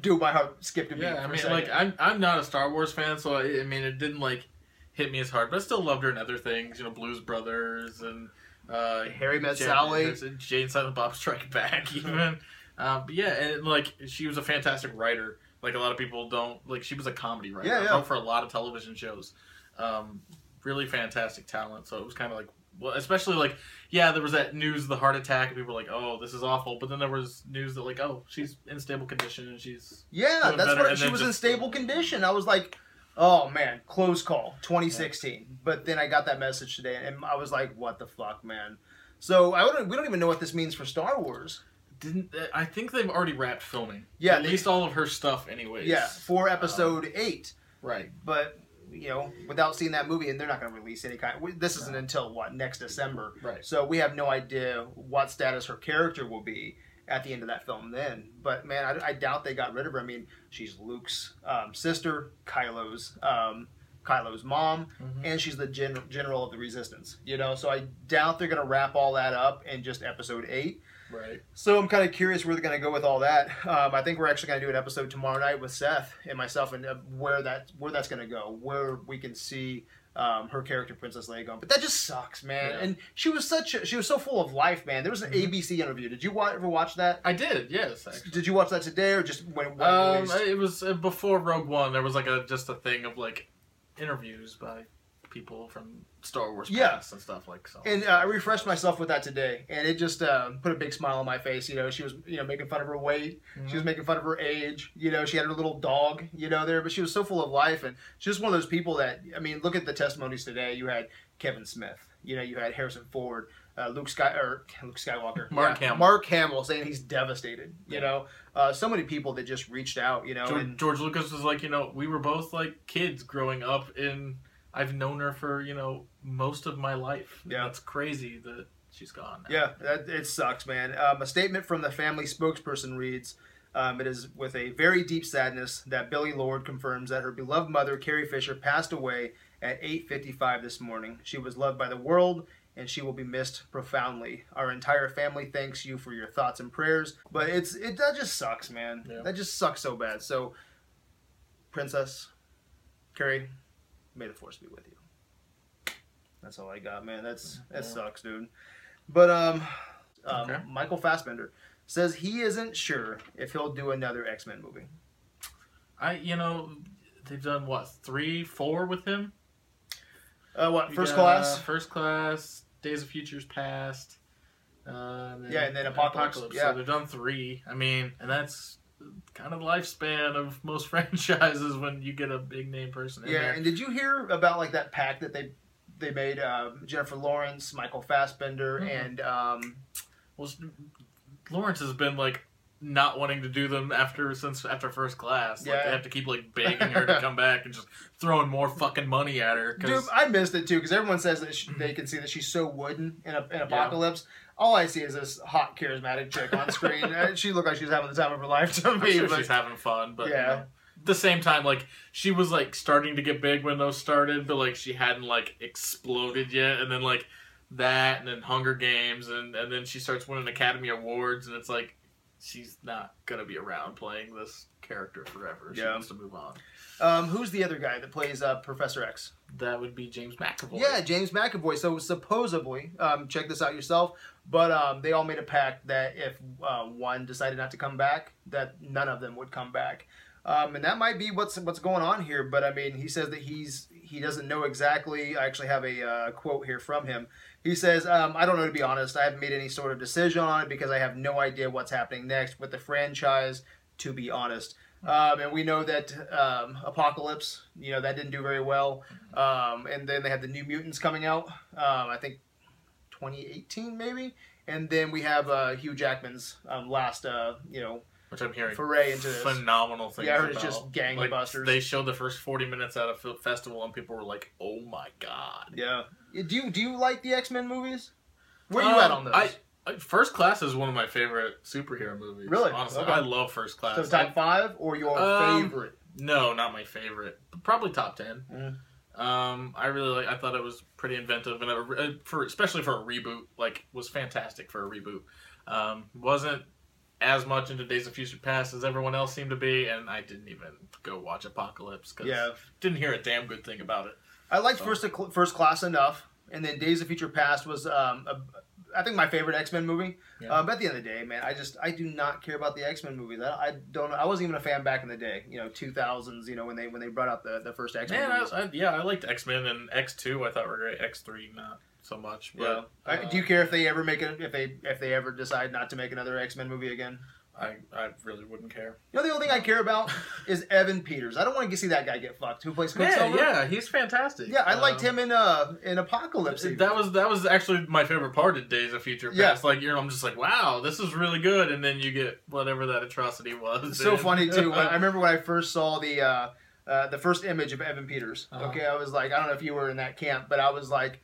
Dude, my heart skipped a beat. Yeah, I mean, like I'm I'm not a Star Wars fan, so I, I mean, it didn't like hit me as hard, but I still loved her in other things. You know, Blues Brothers and uh, Harry Met Jane, Sally. Jay and Silent Bob Strike Back, even. um, but yeah, and like she was a fantastic writer. Like a lot of people don't like. She was a comedy writer. Yeah, yeah. Wrote for a lot of television shows. Um, really fantastic talent. So it was kind of like, well, especially like, yeah, there was that news of the heart attack, and people were like, oh, this is awful. But then there was news that like, oh, she's in stable condition and she's Yeah, that's better, what she was in stable condition. I was like, oh man, close call, 2016. But then I got that message today, and I was like, what the fuck, man. So I don't, we don't even know what this means for Star Wars. didn't. I think they've already wrapped filming. Yeah, at they- least all of her stuff, anyways. Yeah, for episode eight. right. But you know, without seeing that movie, and they're not going to release any kind. This isn't until what next December. Right. So we have no idea what status her character will be at the end of that film then. But man, I, I doubt they got rid of her. I mean, she's Luke's um, sister, Kylo's um, Kylo's mom, Mhm. and she's the gen- general of the Resistance. You know, so I doubt they're gonna wrap all that up in just episode eight. Right. So I'm kind of curious where they're going to go with all that. Um, I think we're actually going to do an episode tomorrow night with Seth and myself, and uh, where that where that's going to go, where we can see um, her character Princess Leia going. But that just sucks, man. Yeah. And she was such a, she was so full of life, man. There was an Mhm. ABC interview. Did you wa- ever watch that? I did. Yes. Actually. Did you watch that today or just when? when it Um, it was uh, before Rogue One. There was like a just a thing of like interviews by people from Star Wars Yeah. past and stuff like so. And uh, I refreshed myself with that today, and it just uh, put a big smile on my face. You know, she was you know making fun of her weight, she was making fun of her age. You know, she had her little dog, you know, there, but she was so full of life, and she's just one of those people that I mean, look at the testimonies today. You had Kevin Smith, you know, you had Harrison Ford, uh, Luke Sky or Luke Skywalker, Mark Hamill. Mark Hamill saying he's devastated. You know, uh, so many people that just reached out. You know, George, and George Lucas was like, you know, we were both like kids growing up in. I've known her for you know most of my life. Yeah. it's crazy that she's gone. Now. Yeah, that, it sucks, man. Um, a statement from the family spokesperson reads um, It is with a very deep sadness that Billie Lourd confirms that her beloved mother, Carrie Fisher, passed away at 8.55 this morning. She was loved by the world, and she will be missed profoundly. Our entire family thanks you for your thoughts and prayers. But it's it that just sucks, man. Yeah. That just sucks so bad. So, Princess, Carrie, may the force be with you. That's all I got, man. That's that sucks, dude. But um, um Okay. Michael Fassbender says he isn't sure if he'll do another X Men movie. I you know they've done what three four with him. Uh, what first got, class? uh, first class, Days of Futures Past. Uh, Yeah, and then Apocalypse, yeah. So they've done three. I mean, and that's kind of the lifespan of most franchises when you get a big name person in yeah, there. and did you hear about like that pack that they they made? Um, Jennifer Lawrence, Michael Fassbender, Mhm. and um, Well, Lawrence has been like not wanting to do them after since after first class. Like Yeah. they have to keep like begging her to come back and just throwing more fucking money at her. dude, 'cause- I missed it too because everyone says that she, they can see that she's so wooden in, a, in Apocalypse. All I see is this hot, charismatic chick on screen. Uh, she looked like she was having the time of her life to me. sure but- she's having fun, but Yeah. you know, at the same time, like she was like starting to get big when those started, but like she hadn't like exploded yet. And then like that, and then Hunger Games, and and then she starts winning Academy Awards, and it's like she's not gonna be around playing this character forever. She Yeah. wants to move on. Um, who's the other guy that plays uh, Professor X? That would be James McAvoy. Yeah, James McAvoy. So supposedly, um, check this out yourself. But um, they all made a pact that if uh, one decided not to come back, that none of them would come back. Um, and that might be what's what's going on here. But I mean, he says that he's he doesn't know exactly. I actually have a uh, quote here from him. He says, um, "I don't know to be honest. I haven't made any sort of decision on it because I have no idea what's happening next with the franchise. To be honest." Um, and we know that um, Apocalypse, you know, that didn't do very well. Um, and then they had the New Mutants coming out. Um, I think 2018 maybe. And then we have uh, Hugh Jackman's um, last, uh, you know, which I'm hearing foray into this. phenomenal things. Yeah, I heard it's just gangbusters. Like, they showed the first 40 minutes at a festival, and people were like, "Oh my god!" Yeah. Do you do you like the X Men movies? Where are you Um, at on those? I, I, First Class is one of my favorite superhero movies. Really? Honestly, Okay. I love First Class. so top five or your Um, favorite? No, not my favorite. Probably top ten. Mm. Um, I really like. I thought it was pretty inventive, and it, uh, for especially for a reboot, like was fantastic for a reboot. Um, wasn't as much into Days of Future Past as everyone else seemed to be, and I didn't even go watch Apocalypse because Yeah. didn't hear a damn good thing about it. I liked so- first first class enough, and then Days of Future Past was um, a, I think my favorite X Men movie. Yeah. Uh, but at the end of the day, man, I just I do not care about the X Men movies. I, I don't. I wasn't even a fan back in the day. You know, two thousands. You know, when they when they brought out the, the first X Men Man, I. I, yeah, I liked X Men and X Two. I thought were great. X Three, not so much. yeah. But I, uh, do you care if they ever make it? If they if they ever decide not to make another X Men movie again? I, I really wouldn't care. You know, the only thing I care about is Evan Peters. I don't want to see that guy get fucked. Who plays Yeah, Quicksilver? yeah, he's fantastic. Yeah, I liked Um, him in uh in Apocalypse. even. That was that was actually my favorite part of Days of Future Past. Yeah. Like you're, I'm just like, wow, this is really good, and then you get whatever that atrocity was. It's so funny too. When, I remember when I first saw the uh, uh, the first image of Evan Peters. Uh-huh. Okay, I was like, I don't know if you were in that camp, but I was like,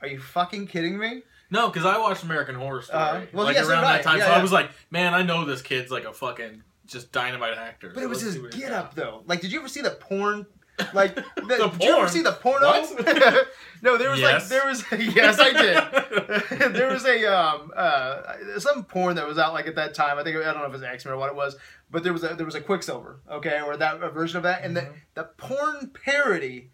Are you fucking kidding me? No, because I watched American Horror Story Uh, well, like yeah, around that time, Yeah, so yeah. I was like, man, I know this kid's like a fucking just dynamite actor. But so it was his get up though. Like, did you ever see the porn? Like, the, The did you ever see the porno? No, there was Yes. like there was yes, I did. there was a um uh some porn that was out like at that time. I think I don't know if it was X Men or what it was, but there was a there was a Quicksilver, okay, or that a version of that, and Mhm. the the porn parody,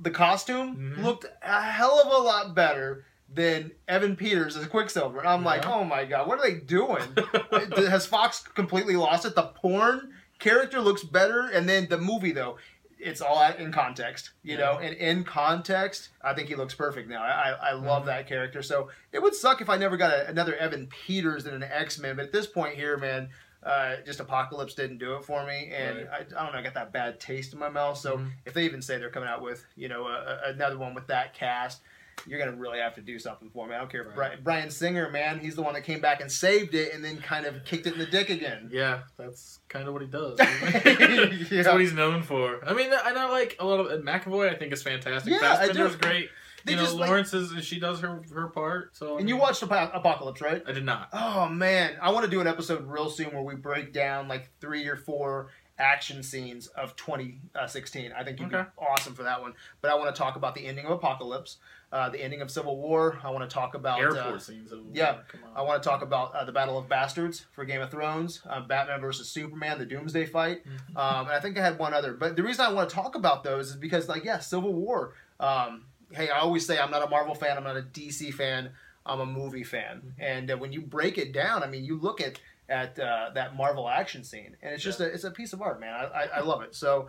the costume Mhm. looked a hell of a lot better than Evan Peters as Quicksilver. And I'm like, oh my god, what are they doing? Has Fox completely lost it? The porn character looks better, and then the movie though. It's all in context, you know, and in context, I think he looks perfect now. I, I, I love Mhm. that character. So it would suck if I never got a, another Evan Peters than an X Men. But at this point here, man, uh, just Apocalypse didn't do it for me, and I, I don't know, I got that bad taste in my mouth. So Mhm. if they even say they're coming out with, you know, a, a- another one with that cast, you're gonna really have to do something for me. I don't care. Right. Bryan Singer, man, he's the one that came back and saved it, and then kind of kicked it in the dick again. Yeah, that's kind of what he does. Yeah. That's what he's known for. I mean, and I like a lot of McAvoy. I think is fantastic. Yeah, I do. Fassbender's great. They you know, just, like- Lawrence is she does her her part. So I And you watched Apo- Apocalypse, right? I did not. Oh man, I want to do an episode real soon where we break down like three or four action scenes of 2016. Uh, I think you'd Okay. be awesome for that one. But I want to talk about the ending of Apocalypse, uh, the ending of Civil War. I want to talk about Airport uh, scenes. Of, yeah. I want to talk about uh, the Battle of Bastards for Game of Thrones, uh, Batman versus Superman, the Doomsday fight, Mhm. um, and I think I had one other. But the reason I want to talk about those is because, like, yeah, Civil War. Um, hey, I always say I'm not a Marvel fan. I'm not a DC fan. I'm a movie fan. And uh, when you break it down, I mean, you look at at uh, that Marvel action scene, and it's just a it's a piece of art, man. I, I, I love it. So.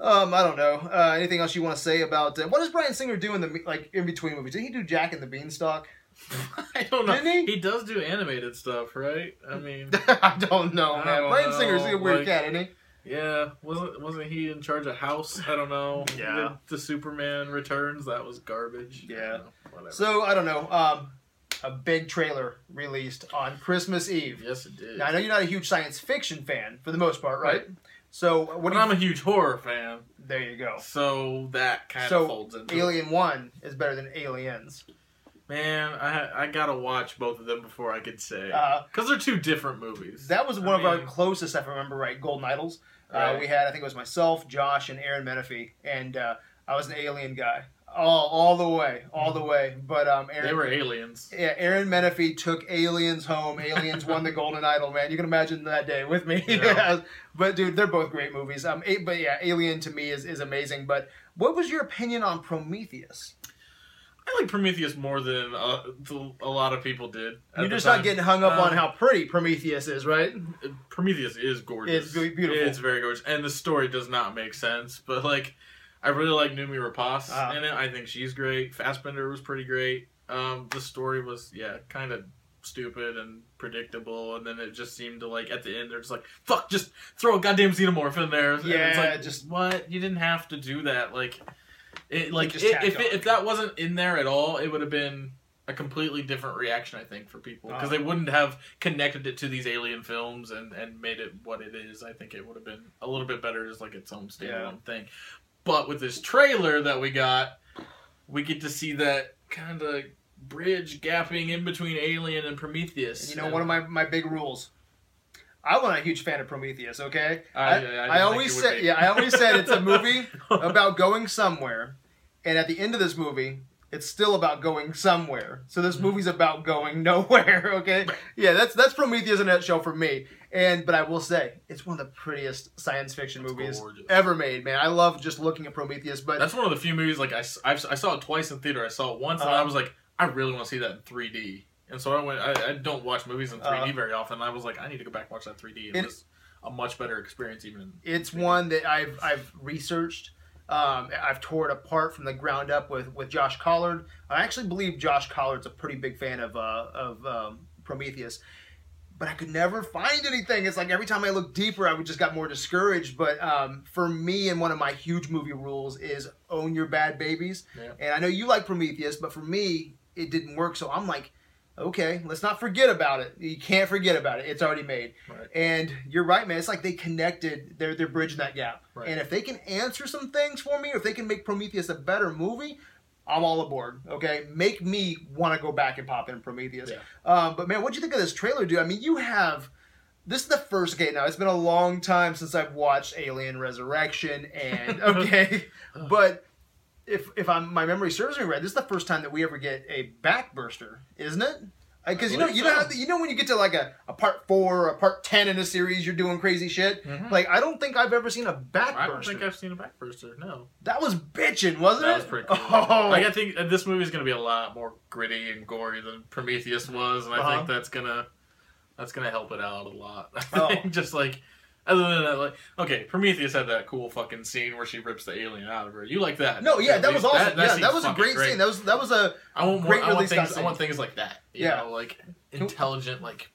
Um, I don't know. Uh, anything else you want to say about uh, what does Bryan Singer do in the like in between movies? Did he do Jack and the Beanstalk? I don't know. Didn't he? does do animated stuff, right? I mean, I don't know, I man. don't Bryan Singer's a weird like- cat, isn't he? yeah, wasn't wasn't he in charge of House? I don't know. Yeah. did The Superman Returns that was garbage. Yeah. don't know. Whatever. So I don't know. Um, a big trailer released on Christmas Eve. yes, it did. Now I know you're not a huge science fiction fan for the most part, right? So what but? I'm a huge horror fan, there you go. so that kind So, of folds into it. Alien One is better than Aliens. Man, I I gotta watch both of them before I could say Uh, because they're two different movies. that was I one of our closest, if I remember right, Golden Idols. Uh, we had, I think it was myself, Josh, and Aaron Menifee, and uh, I was an Alien guy. All all the way, all the way. But um, Aaron, They were aliens. yeah, Aaron Menefee took Aliens home. Aliens won the Golden Idol, man. You can imagine that day with me. Yeah. Yeah. But dude, they're both great movies. Um, a- but yeah, Alien to me is, is amazing. But what was your opinion on Prometheus? I like Prometheus more than uh, a lot of people did. You're just not getting hung up on Um, how pretty Prometheus is, right? Prometheus is gorgeous. It's be- beautiful. It's very gorgeous, and the story does not make sense. But like, I really like Noomi Rapace Uh-huh. in it. I think she's great. Fassbender was pretty great. Um, the story was yeah, kind of stupid and predictable, and then it just seemed to like at the end they're just like fuck, just throw a goddamn xenomorph in there. Yeah, it's like, just- what you didn't have to do that. Like, it like it, if it, if that wasn't in there at all, it would have been. A completely different reaction, I think, for people because Uh-huh. they wouldn't have connected it to these alien films and, and made it what it is. I think it would have been a little bit better as like its own standalone thing. But with this trailer that we got, we get to see that kind of bridge gapping in between Alien and Prometheus. And you know, one of my, my big rules. I wasn't a huge fan of Prometheus. Okay, I- I, I I always said yeah. I always said it's a movie about going somewhere, and at the end of this movie, it's still about going somewhere. So this Mm-hmm. movie's about going nowhere. Okay, yeah, that's that's Prometheus in a nutshell for me. And but I will say it's one of the prettiest science fiction It's movies gorgeous. ever made. Man, I love just looking at Prometheus. But That's one of the few movies like I, I've- I saw it twice in theater. I saw it once and Uh-huh. I was like, I really want to see that in 3D. And so I went. I, I don't watch movies in 3D Uh-huh. very often. I was like, I need to go back and watch that 3D. It And- was a much better experience even. it's one that I've I've researched. Um, I've tore it apart from the ground up with, with Josh Collard. I actually believe Josh Collard's a pretty big fan of uh, of um, Prometheus, but I could never find anything. It's like every time I look deeper, I would just got more discouraged. But um, for me, and one of my huge movie rules is own your bad babies. Yeah. And I know you like Prometheus, but for me, it didn't work. So I'm like, okay, let's not forget about it. You can't forget about it. It's already made. Right. And you're right, man. It's like they connected. They're they're bridging that gap. Right. And if they can answer some things for me, or if they can make Prometheus a better movie, I'm all aboard. Okay, make me want to go back and pop in Prometheus. Yeah. Um, but man, what do you think of this trailer, dude? I mean, you have. This is the first. Okay, now it's been a long time since I've watched Alien Resurrection, and okay, but if if I'm my memory serves me right, this is the first time that we ever get a backburster, isn't it? Because you know, you know, how, you know when you get to like a, a part four or a part ten in a series, you're doing crazy shit. Mhm. Like I don't think I've ever seen a backburster. I don't think I've seen a backburster. No, That was bitching, wasn't that it? was pretty cool. Oh, Like I think uh, this movie is going to be a lot more gritty and gory than Prometheus was, and I Uh-huh. think that's gonna that's gonna help it out a lot. I Oh. think just like other than that, like okay, Prometheus had that cool fucking scene where she rips the alien out of her. You like that? no, yeah, that was awesome. yeah, that was a fucking great, scene. That was that was a I want more, great I want things. I want things like that. You Yeah. know, like intelligent, like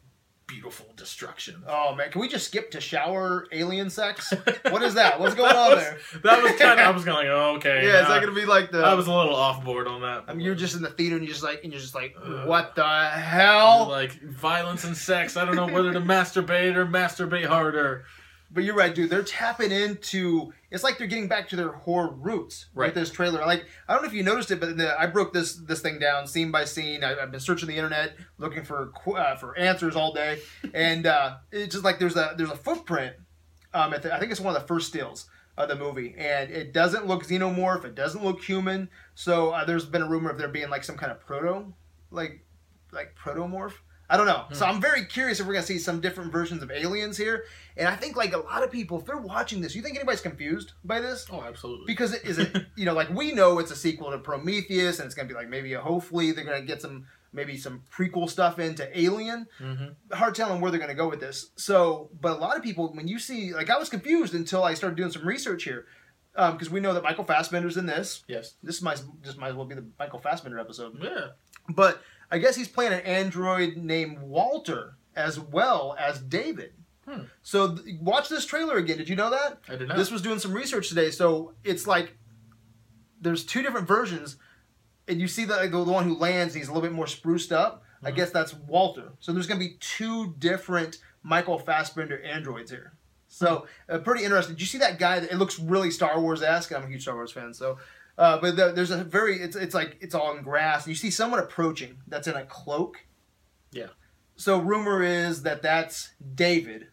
beautiful destruction. oh man. Can we just skip to shower alien sex? What is that? What's going on was, there? That was kind of. I was kind of like, oh, okay. Yeah, is that gonna be like the? I was a little off board on that. I mean, you're just in the theater and you're just like, and you're just like, Ugh. what the hell? like violence and sex. I don't know whether to masturbate or masturbate harder. But you're right, dude. They're tapping into. It's like they're getting back to their horror roots Right. with this trailer. Like I don't know if you noticed it, but the, I broke this this thing down scene by scene. I, I've been searching the internet looking for uh, for answers all day, and uh, it's just like there's a there's a footprint. Um, at the, I think it's one of the first stills of the movie, and it doesn't look xenomorph. It doesn't look human. So uh, there's been a rumor of there being like some kind of proto, like like protomorph. I don't know. So I'm very curious if we're gonna see some different versions of aliens here. And I think like a lot of people, if they're watching this, you think anybody's confused by this? Oh, absolutely. Because it is it you know like we know it's a sequel to Prometheus, and it's gonna be like maybe a hopefully they're gonna get some maybe some prequel stuff into Alien. Mhm. Hard telling where they're gonna go with this. So, but a lot of people when you see like I was confused until I started doing some research here. Because we know that Michael Fassbender's in this. Yes. This might just might as well be the Michael Fassbender episode. Yeah. But I guess he's playing an android named Walter as well as David. Hmm. So th- watch this trailer again. Did you know that? I did not. This was doing some research today. So it's like there's two different versions, and you see the, the one who lands. He's a little bit more spruced up. I Mhm. guess that's Walter. So there's going to be two different Michael Fassbender androids here. So uh, pretty interesting. Did you see that guy? That, it looks really Star Wars esque. I'm a huge Star Wars fan, so. Uh, but the, there's a very it's it's like it's on grass. And you see someone approaching that's in a cloak. Yeah. So rumor is that that's David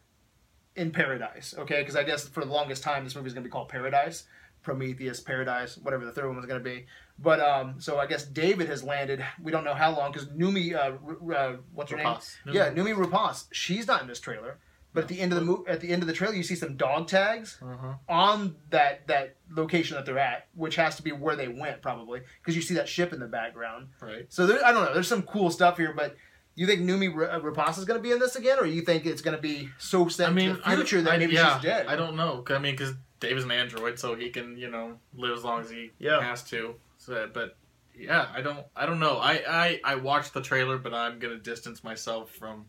in Paradise. Okay, because I guess for the longest time this movie's gonna be called Paradise. Prometheus, Paradise, whatever the third one was going to be. But um, so I guess David has landed. We don't know how long because Noomi, uh, uh, what's her name? Rapace. Yeah, Noomi Rapace. She's not in this trailer. But at the end of the mo- at the end of the trailer, you see some dog tags Uh-huh. on that that location that they're at, which has to be where they went probably because you see that ship in the background. Right. So there, I don't know. There's some cool stuff here, but you think Noomi R- Rapace is going to be in this again, or you think it's going to be so set I mean, to the future I, that I, maybe yeah, she's dead? I don't know. I mean, because Dave is an android, so he can, you know, live as long as he Yeah. has to. So, but yeah, I don't, I don't know. I, I, I watched the trailer, but I'm gonna distance myself from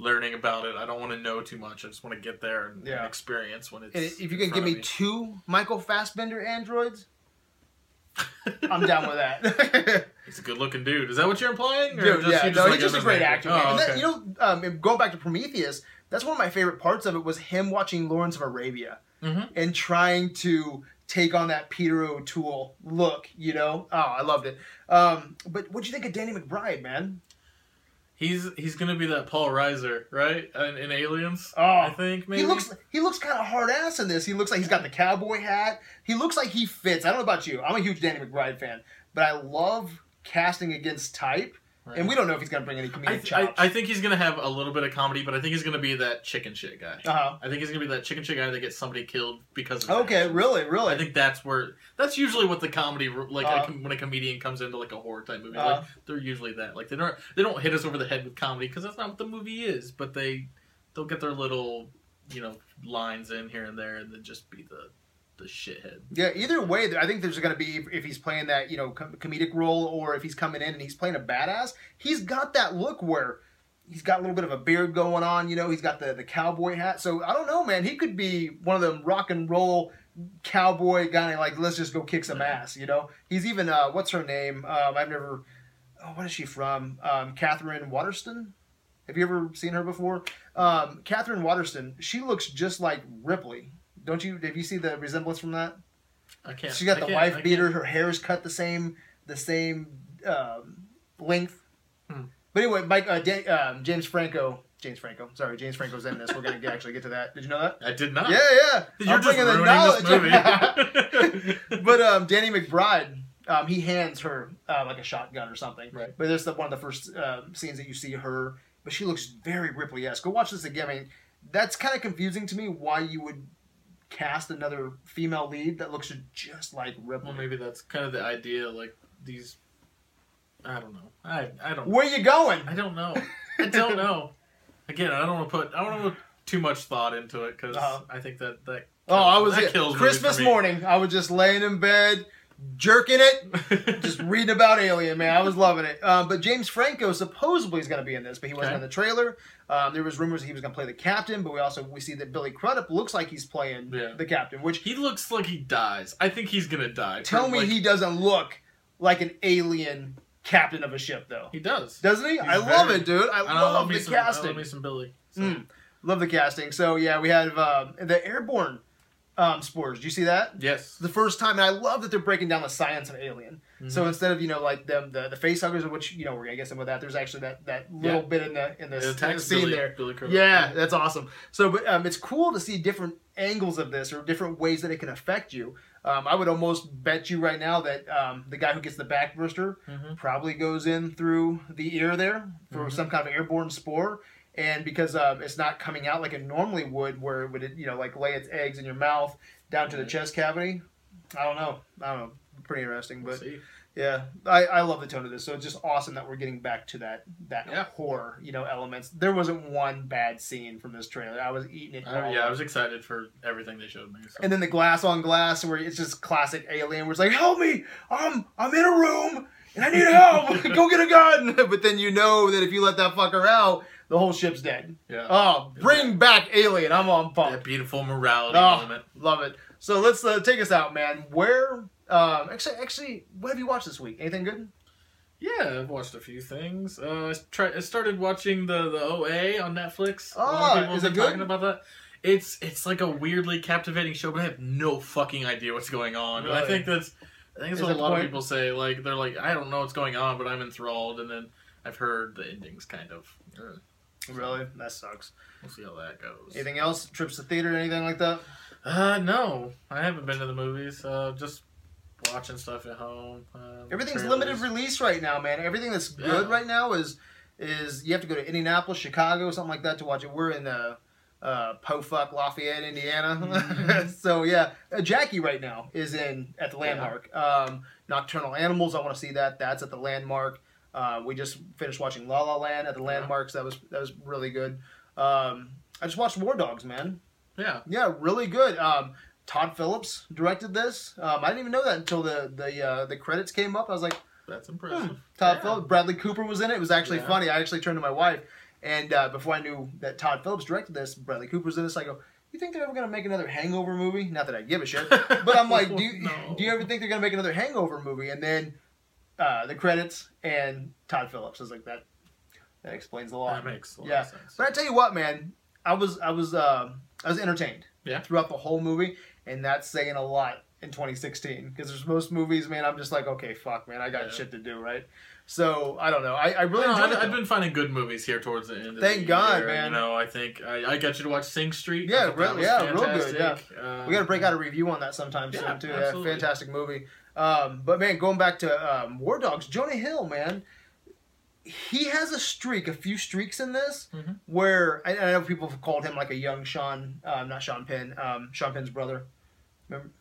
learning about it. I don't want to know too much. I just want to get there and, and experience when it's. And if you in can give front me two Michael Fassbender androids, I'm down with that. He's a good-looking dude. Is that what you're implying? Or Dude, just- yeah, you no, like he's just a great an actor. Oh, man. And that- you know, um, going back to Prometheus, that's one of my favorite parts of it was him watching Lawrence of Arabia Mhm. and trying to take on that Peter O'Toole look. You know, oh, I loved it. Um, but what'd you think of Danny McBride, man? He's he's gonna be that Paul Reiser, right? In, in Aliens, Oh, I think maybe. He looks he looks kind of hard ass in this. He looks like he's got the cowboy hat. He looks like he fits. I don't know about you. I'm a huge Danny McBride fan, but I love casting against type. Right. And we don't know if he's gonna bring any comedic I, th- chops. I, I think he's gonna have a little bit of comedy, but I think he's gonna be that chicken shit guy. uh-huh. I think he's gonna be that chicken shit guy that gets somebody killed because of Okay, actions. really, really. I think that's where that's usually what the comedy like Uh, a com- when a comedian comes into like a horror type movie Uh, like they're usually that like they don't they don't hit us over the head with comedy because that's not what the movie is but they they'll get their little you know lines in here and there and then just be the the shithead Yeah, either way, I think there's going to be if he's playing that you know com- comedic role or if he's coming in and he's playing a badass. He's got that look where he's got a little bit of a beard going on. You know, he's got the the cowboy hat. So I don't know, man. He could be one of them rock and roll cowboy guy. Like let's just go kick some ass. You know, he's even uh, what's her name? Um, I've never. Oh, what is she from? Um, Katherine Waterston. Have you ever seen her before? Um, Katherine Waterston. She looks just like Ripley. Don't you? Have you seen the resemblance from that? I can't She got the wife beater. Her hair's cut the same, the same um, length. Hmm. But anyway, Mike, uh, Dan, um, James Franco, James Franco. Sorry, James Franco's in this. We're gonna get, actually get to that. Did you know that? I did not Yeah, yeah. you're I'm just bringing the knowledge. this movie but um, Danny McBride, um, he hands her uh, like a shotgun or something. Right. But this is one of the first um, scenes that you see her. But she looks very Ripley-esque. Go watch this again. I mean, that's kind of confusing to me. Why you would cast another female lead that looks just like Ripley? well maybe that's kind of the idea like these I don't know I I don't Where you going? I don't know. I don't know. Again, I don't want to put I don't want to put too much thought into it because Uh-huh. I think that that Oh, I was that kills Christmas morning. I was just laying in bed, jerking it, just reading about Alien. Man, I was loving it. Um, but James Franco supposedly is going to be in this, but he wasn't Okay. in the trailer. Um, there was rumors he was going to play the captain, but we also we see that Billy Crudup looks like he's playing Yeah. the captain. Which he looks like he dies. I think he's gonna die. tell me Like, he doesn't look like an alien captain of a ship, though. he does. Doesn't he? He's I love it, dude. I, I love love the me some, I casting. love me some Billy. So. Mm. Love the casting. So yeah, we have um, the airborne um, spores. Do you see that? Yes. the first time, and I love that they're breaking down the science of Alien. So Mhm. instead of you know like them the the face huggers, which you know we're gonna get some of that. There's actually that that little Yeah. bit in the in the, It in the scene Billy, there. Billy. Yeah, that's awesome. So, but um, it's cool to see different angles of this or different ways that it can affect you. Um, I would almost bet you right now that um, the guy who gets the backburster Mhm. probably goes in through the ear there for Mhm. some kind of airborne spore. And because um, it's not coming out like it normally would, where it would you know like lay its eggs in your mouth down to the chest cavity. I don't know. I don't know. Pretty interesting, We'll but see. yeah, I, I love the tone of this. So it's just awesome that we're getting back to that that Yeah. horror, you know, elements. There wasn't one bad scene from this trailer. I was eating it. All yeah, I was excited for everything they showed me. So. And then the glass on glass, where it's just classic Alien, where it's like, "Help me! I'm I'm in a room and I need help. Go get a gun!" But then you know that if you let that fucker out, the whole ship's dead. yeah. Oh, bring back Alien! I'm on that beautiful morality Oh, moment. love it. So let's uh, take us out, man. Where? Um, actually, actually, what have you watched this week? Anything good? Yeah, I've watched a few things. Uh, I, try, I started watching the the OA on Netflix. Oh, is it good? talking about that. It's it's like a weirdly captivating show, but I have no fucking idea what's going on. And I think that's I think that's Is what a lot the of people say. Like they're like, I don't know what's going on, but I'm enthralled. And then I've heard the ending's kind of. uh, Really? That sucks. We'll see how that goes. Anything else? Trips to theater? Anything like that? Uh, no, I haven't been to the movies. Uh, just watching stuff at home. Uh, Everything's trailers. limited release right now, man. Everything that's good Yeah. right now is is you have to go to Indianapolis, Chicago, something like that to watch it. We're in uh, uh, Pofuck, Lafayette, Indiana. Mhm. so yeah, uh, Jackie right now is in at the Landmark. Um, Nocturnal Animals, I want to see that. That's at the Landmark. Uh, we just finished watching La La Land at the Landmarks. That was that was really good. Um, I just watched War Dogs, man. Yeah, Yeah, really good. Um, Todd Phillips directed this. Um, I didn't even know that until the the uh, the credits came up. I was like, that's impressive. Todd Yeah. Phillips, Bradley Cooper was in it. It was actually Yeah. funny. I actually turned to my wife, and uh, before I knew that Todd Phillips directed this, Bradley Cooper's in this. I go, "You think they're ever gonna make another Hangover movie?" Not that I give a shit, but I'm like, "Do you No. do you ever think they're gonna make another Hangover movie?" And then uh, the credits and Todd Phillips. I was like, "That that explains a lot." That makes a lot Yeah. of sense. But I tell you what, man, I was I was um I was entertained. Yeah. Throughout the whole movie, and that's saying a lot in 2016 because there's most movies, man. I'm just like, okay, fuck, man, I got Yeah. shit to do, right? So I don't know. I, I really No, I've. I've been finding good movies here towards the end. Of Thank the God, year. man. You know, I think I, I got you to watch Sing Street. Yeah, real- yeah, real good, fantastic. Uh, we got to break out a review on that sometime Yeah, soon too. Yeah, fantastic movie. Um, but man, going back to um, War Dogs, Jonah Hill, man, he has a streak, a few streaks in this Mhm. where I, I know people have called him like a young Sean, um, not Sean Penn, um, Sean Penn's brother.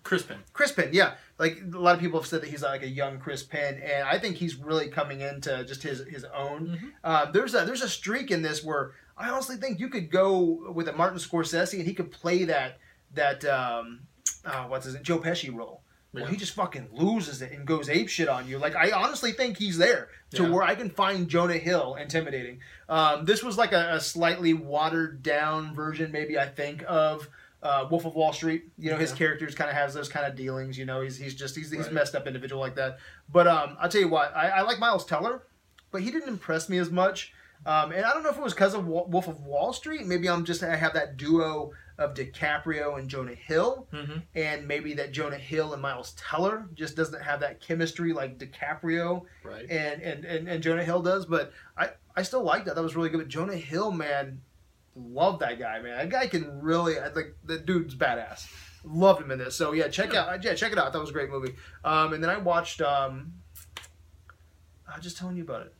Crispin. Chris Penn, yeah. Like a lot of people have said that he's like a young Chris Penn, and I think he's really coming into just his his own. Mhm. Uh, there's a there's a streak in this where I honestly think you could go with a Martin Scorsese and he could play that that um, uh, what's his name? Joe Pesci role. Well, Yeah. he just fucking loses it and goes ape shit on you. Like I honestly think he's there to Yeah. where I can find Jonah Hill intimidating. Um, this was like a, a slightly watered down version, maybe I think of uh, Wolf of Wall Street. You know, his Yeah. characters kind of has those kind of dealings. You know, he's he's just he's he's Right. messed up individual like that. But um, I'll tell you what, I, I like Miles Teller, but he didn't impress me as much. Um, and I don't know if it was because of Wolf of Wall Street. Maybe I'm just I have that duo of DiCaprio and Jonah Hill Mm-hmm. and maybe that Jonah Hill and Miles Teller just doesn't have that chemistry like DiCaprio Right. and and, and, and Jonah Hill does. But I, I still like that. That was really good. But Jonah Hill, man, love that guy, man. That guy can really. I think the dude's badass. Loved him in this. So yeah, check out yeah check it out. That was a great movie. Um, and then I watched. Um, I was just telling you about it.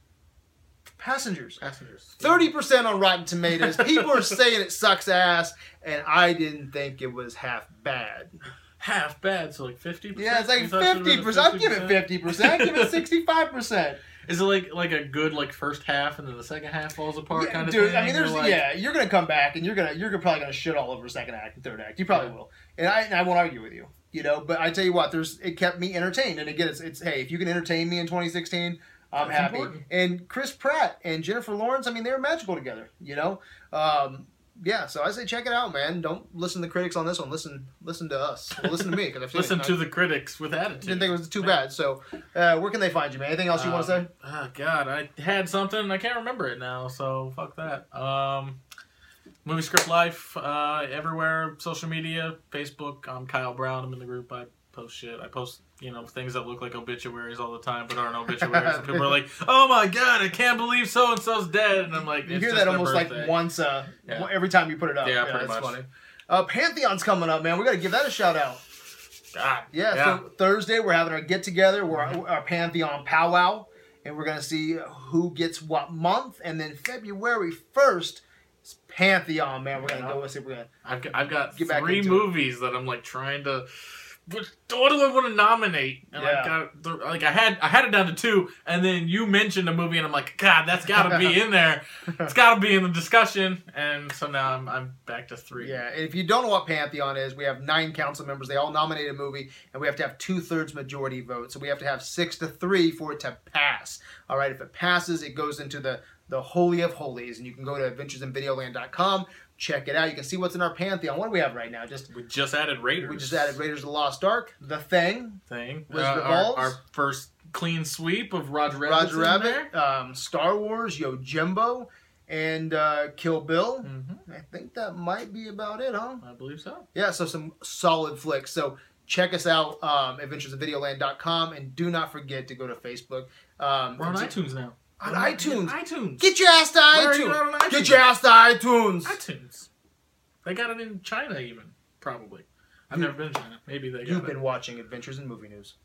Passengers. Passengers. Thirty percent on Rotten Tomatoes. People are saying it sucks ass, and I didn't think it was half bad. Half bad, so like fifty. percent Yeah, it's like fifty percent. I'll give it fifty percent. I give it sixty-five percent. Is it like like a good like first half and then the second half falls apart Yeah, kind of dude. thing? I mean, there's like, yeah. You're gonna come back, and you're gonna you're gonna probably gonna shit all over second act and third act. You probably Yeah. will, and I and I won't argue with you. You know, but I tell you what, there's it kept me entertained, and again, it's it's hey, if you can entertain me in 2016. I'm That's happy. important. And Chris Pratt and Jennifer Lawrence, I mean, they were magical together. You know, um, yeah. So I say check it out, man. Don't listen to the critics on this one. Listen, listen to us. Well, listen to me because I Listen to the critics with attitude. Didn't think it was too bad. So, uh, where can they find you, man? Anything else you want to say? Um, Oh God, I had something. and I can't remember it now. So fuck that. Um, movie script life uh, everywhere, social media, Facebook. I'm Kyle Brown. I'm in the group. I post shit. I post you know things that look like obituaries all the time, but aren't obituaries. and people are like, "Oh my God, I can't believe so and so's dead," and I'm like, You "It's hear that almost birthday." like once uh, Yeah. every time you put it up. Yeah, pretty that's much. funny. Uh, Pantheon's coming up, man. We got to give that a shout out. God, Yeah, so Thursday we're having our get together, we're our, our Pantheon powwow, and we're gonna see who gets what month, and then February first, Pantheon, man. We're gonna Yeah. go and see. We're gonna I've got, I've got three into it. movies that I'm like trying to. What do I want to nominate? And Yeah. I got the- like I had I had it down to two, and then you mentioned a movie, and I'm like, God, that's got to be in there. It's got to be in the discussion, and so now I'm I'm back to three. Yeah, and if you don't know what Pantheon is, we have nine council members. They all nominate a movie, and we have to have two thirds majority vote. So we have to have six to three for it to pass. All right, if it passes, it goes into the the holy of holies, and you can go to adventuresinvideoland.com, check it out. You can see what's in our Pantheon. What do we have right now? Just We just added Raiders. we just added Raiders of the Lost Ark, The Thing, thing. Uh, Wizard of our, our first clean sweep of Roger Rabbit. Roger Rabbit, um, Star Wars, Yo Yojimbo, and uh, Kill Bill. hmm I think that might be about it, huh? I believe so. Yeah, so some solid flicks. So check us out, um, adventuresinvideoland.com, and do not forget to go to Facebook. Um, We're on iTunes now. On oh, iTunes. iTunes. Get your ass to Where iTunes. Get your ass to iTunes. iTunes. They got it in China, even probably. I've you, never been to China. Maybe they. You've been it. watching Adventures in Movie News.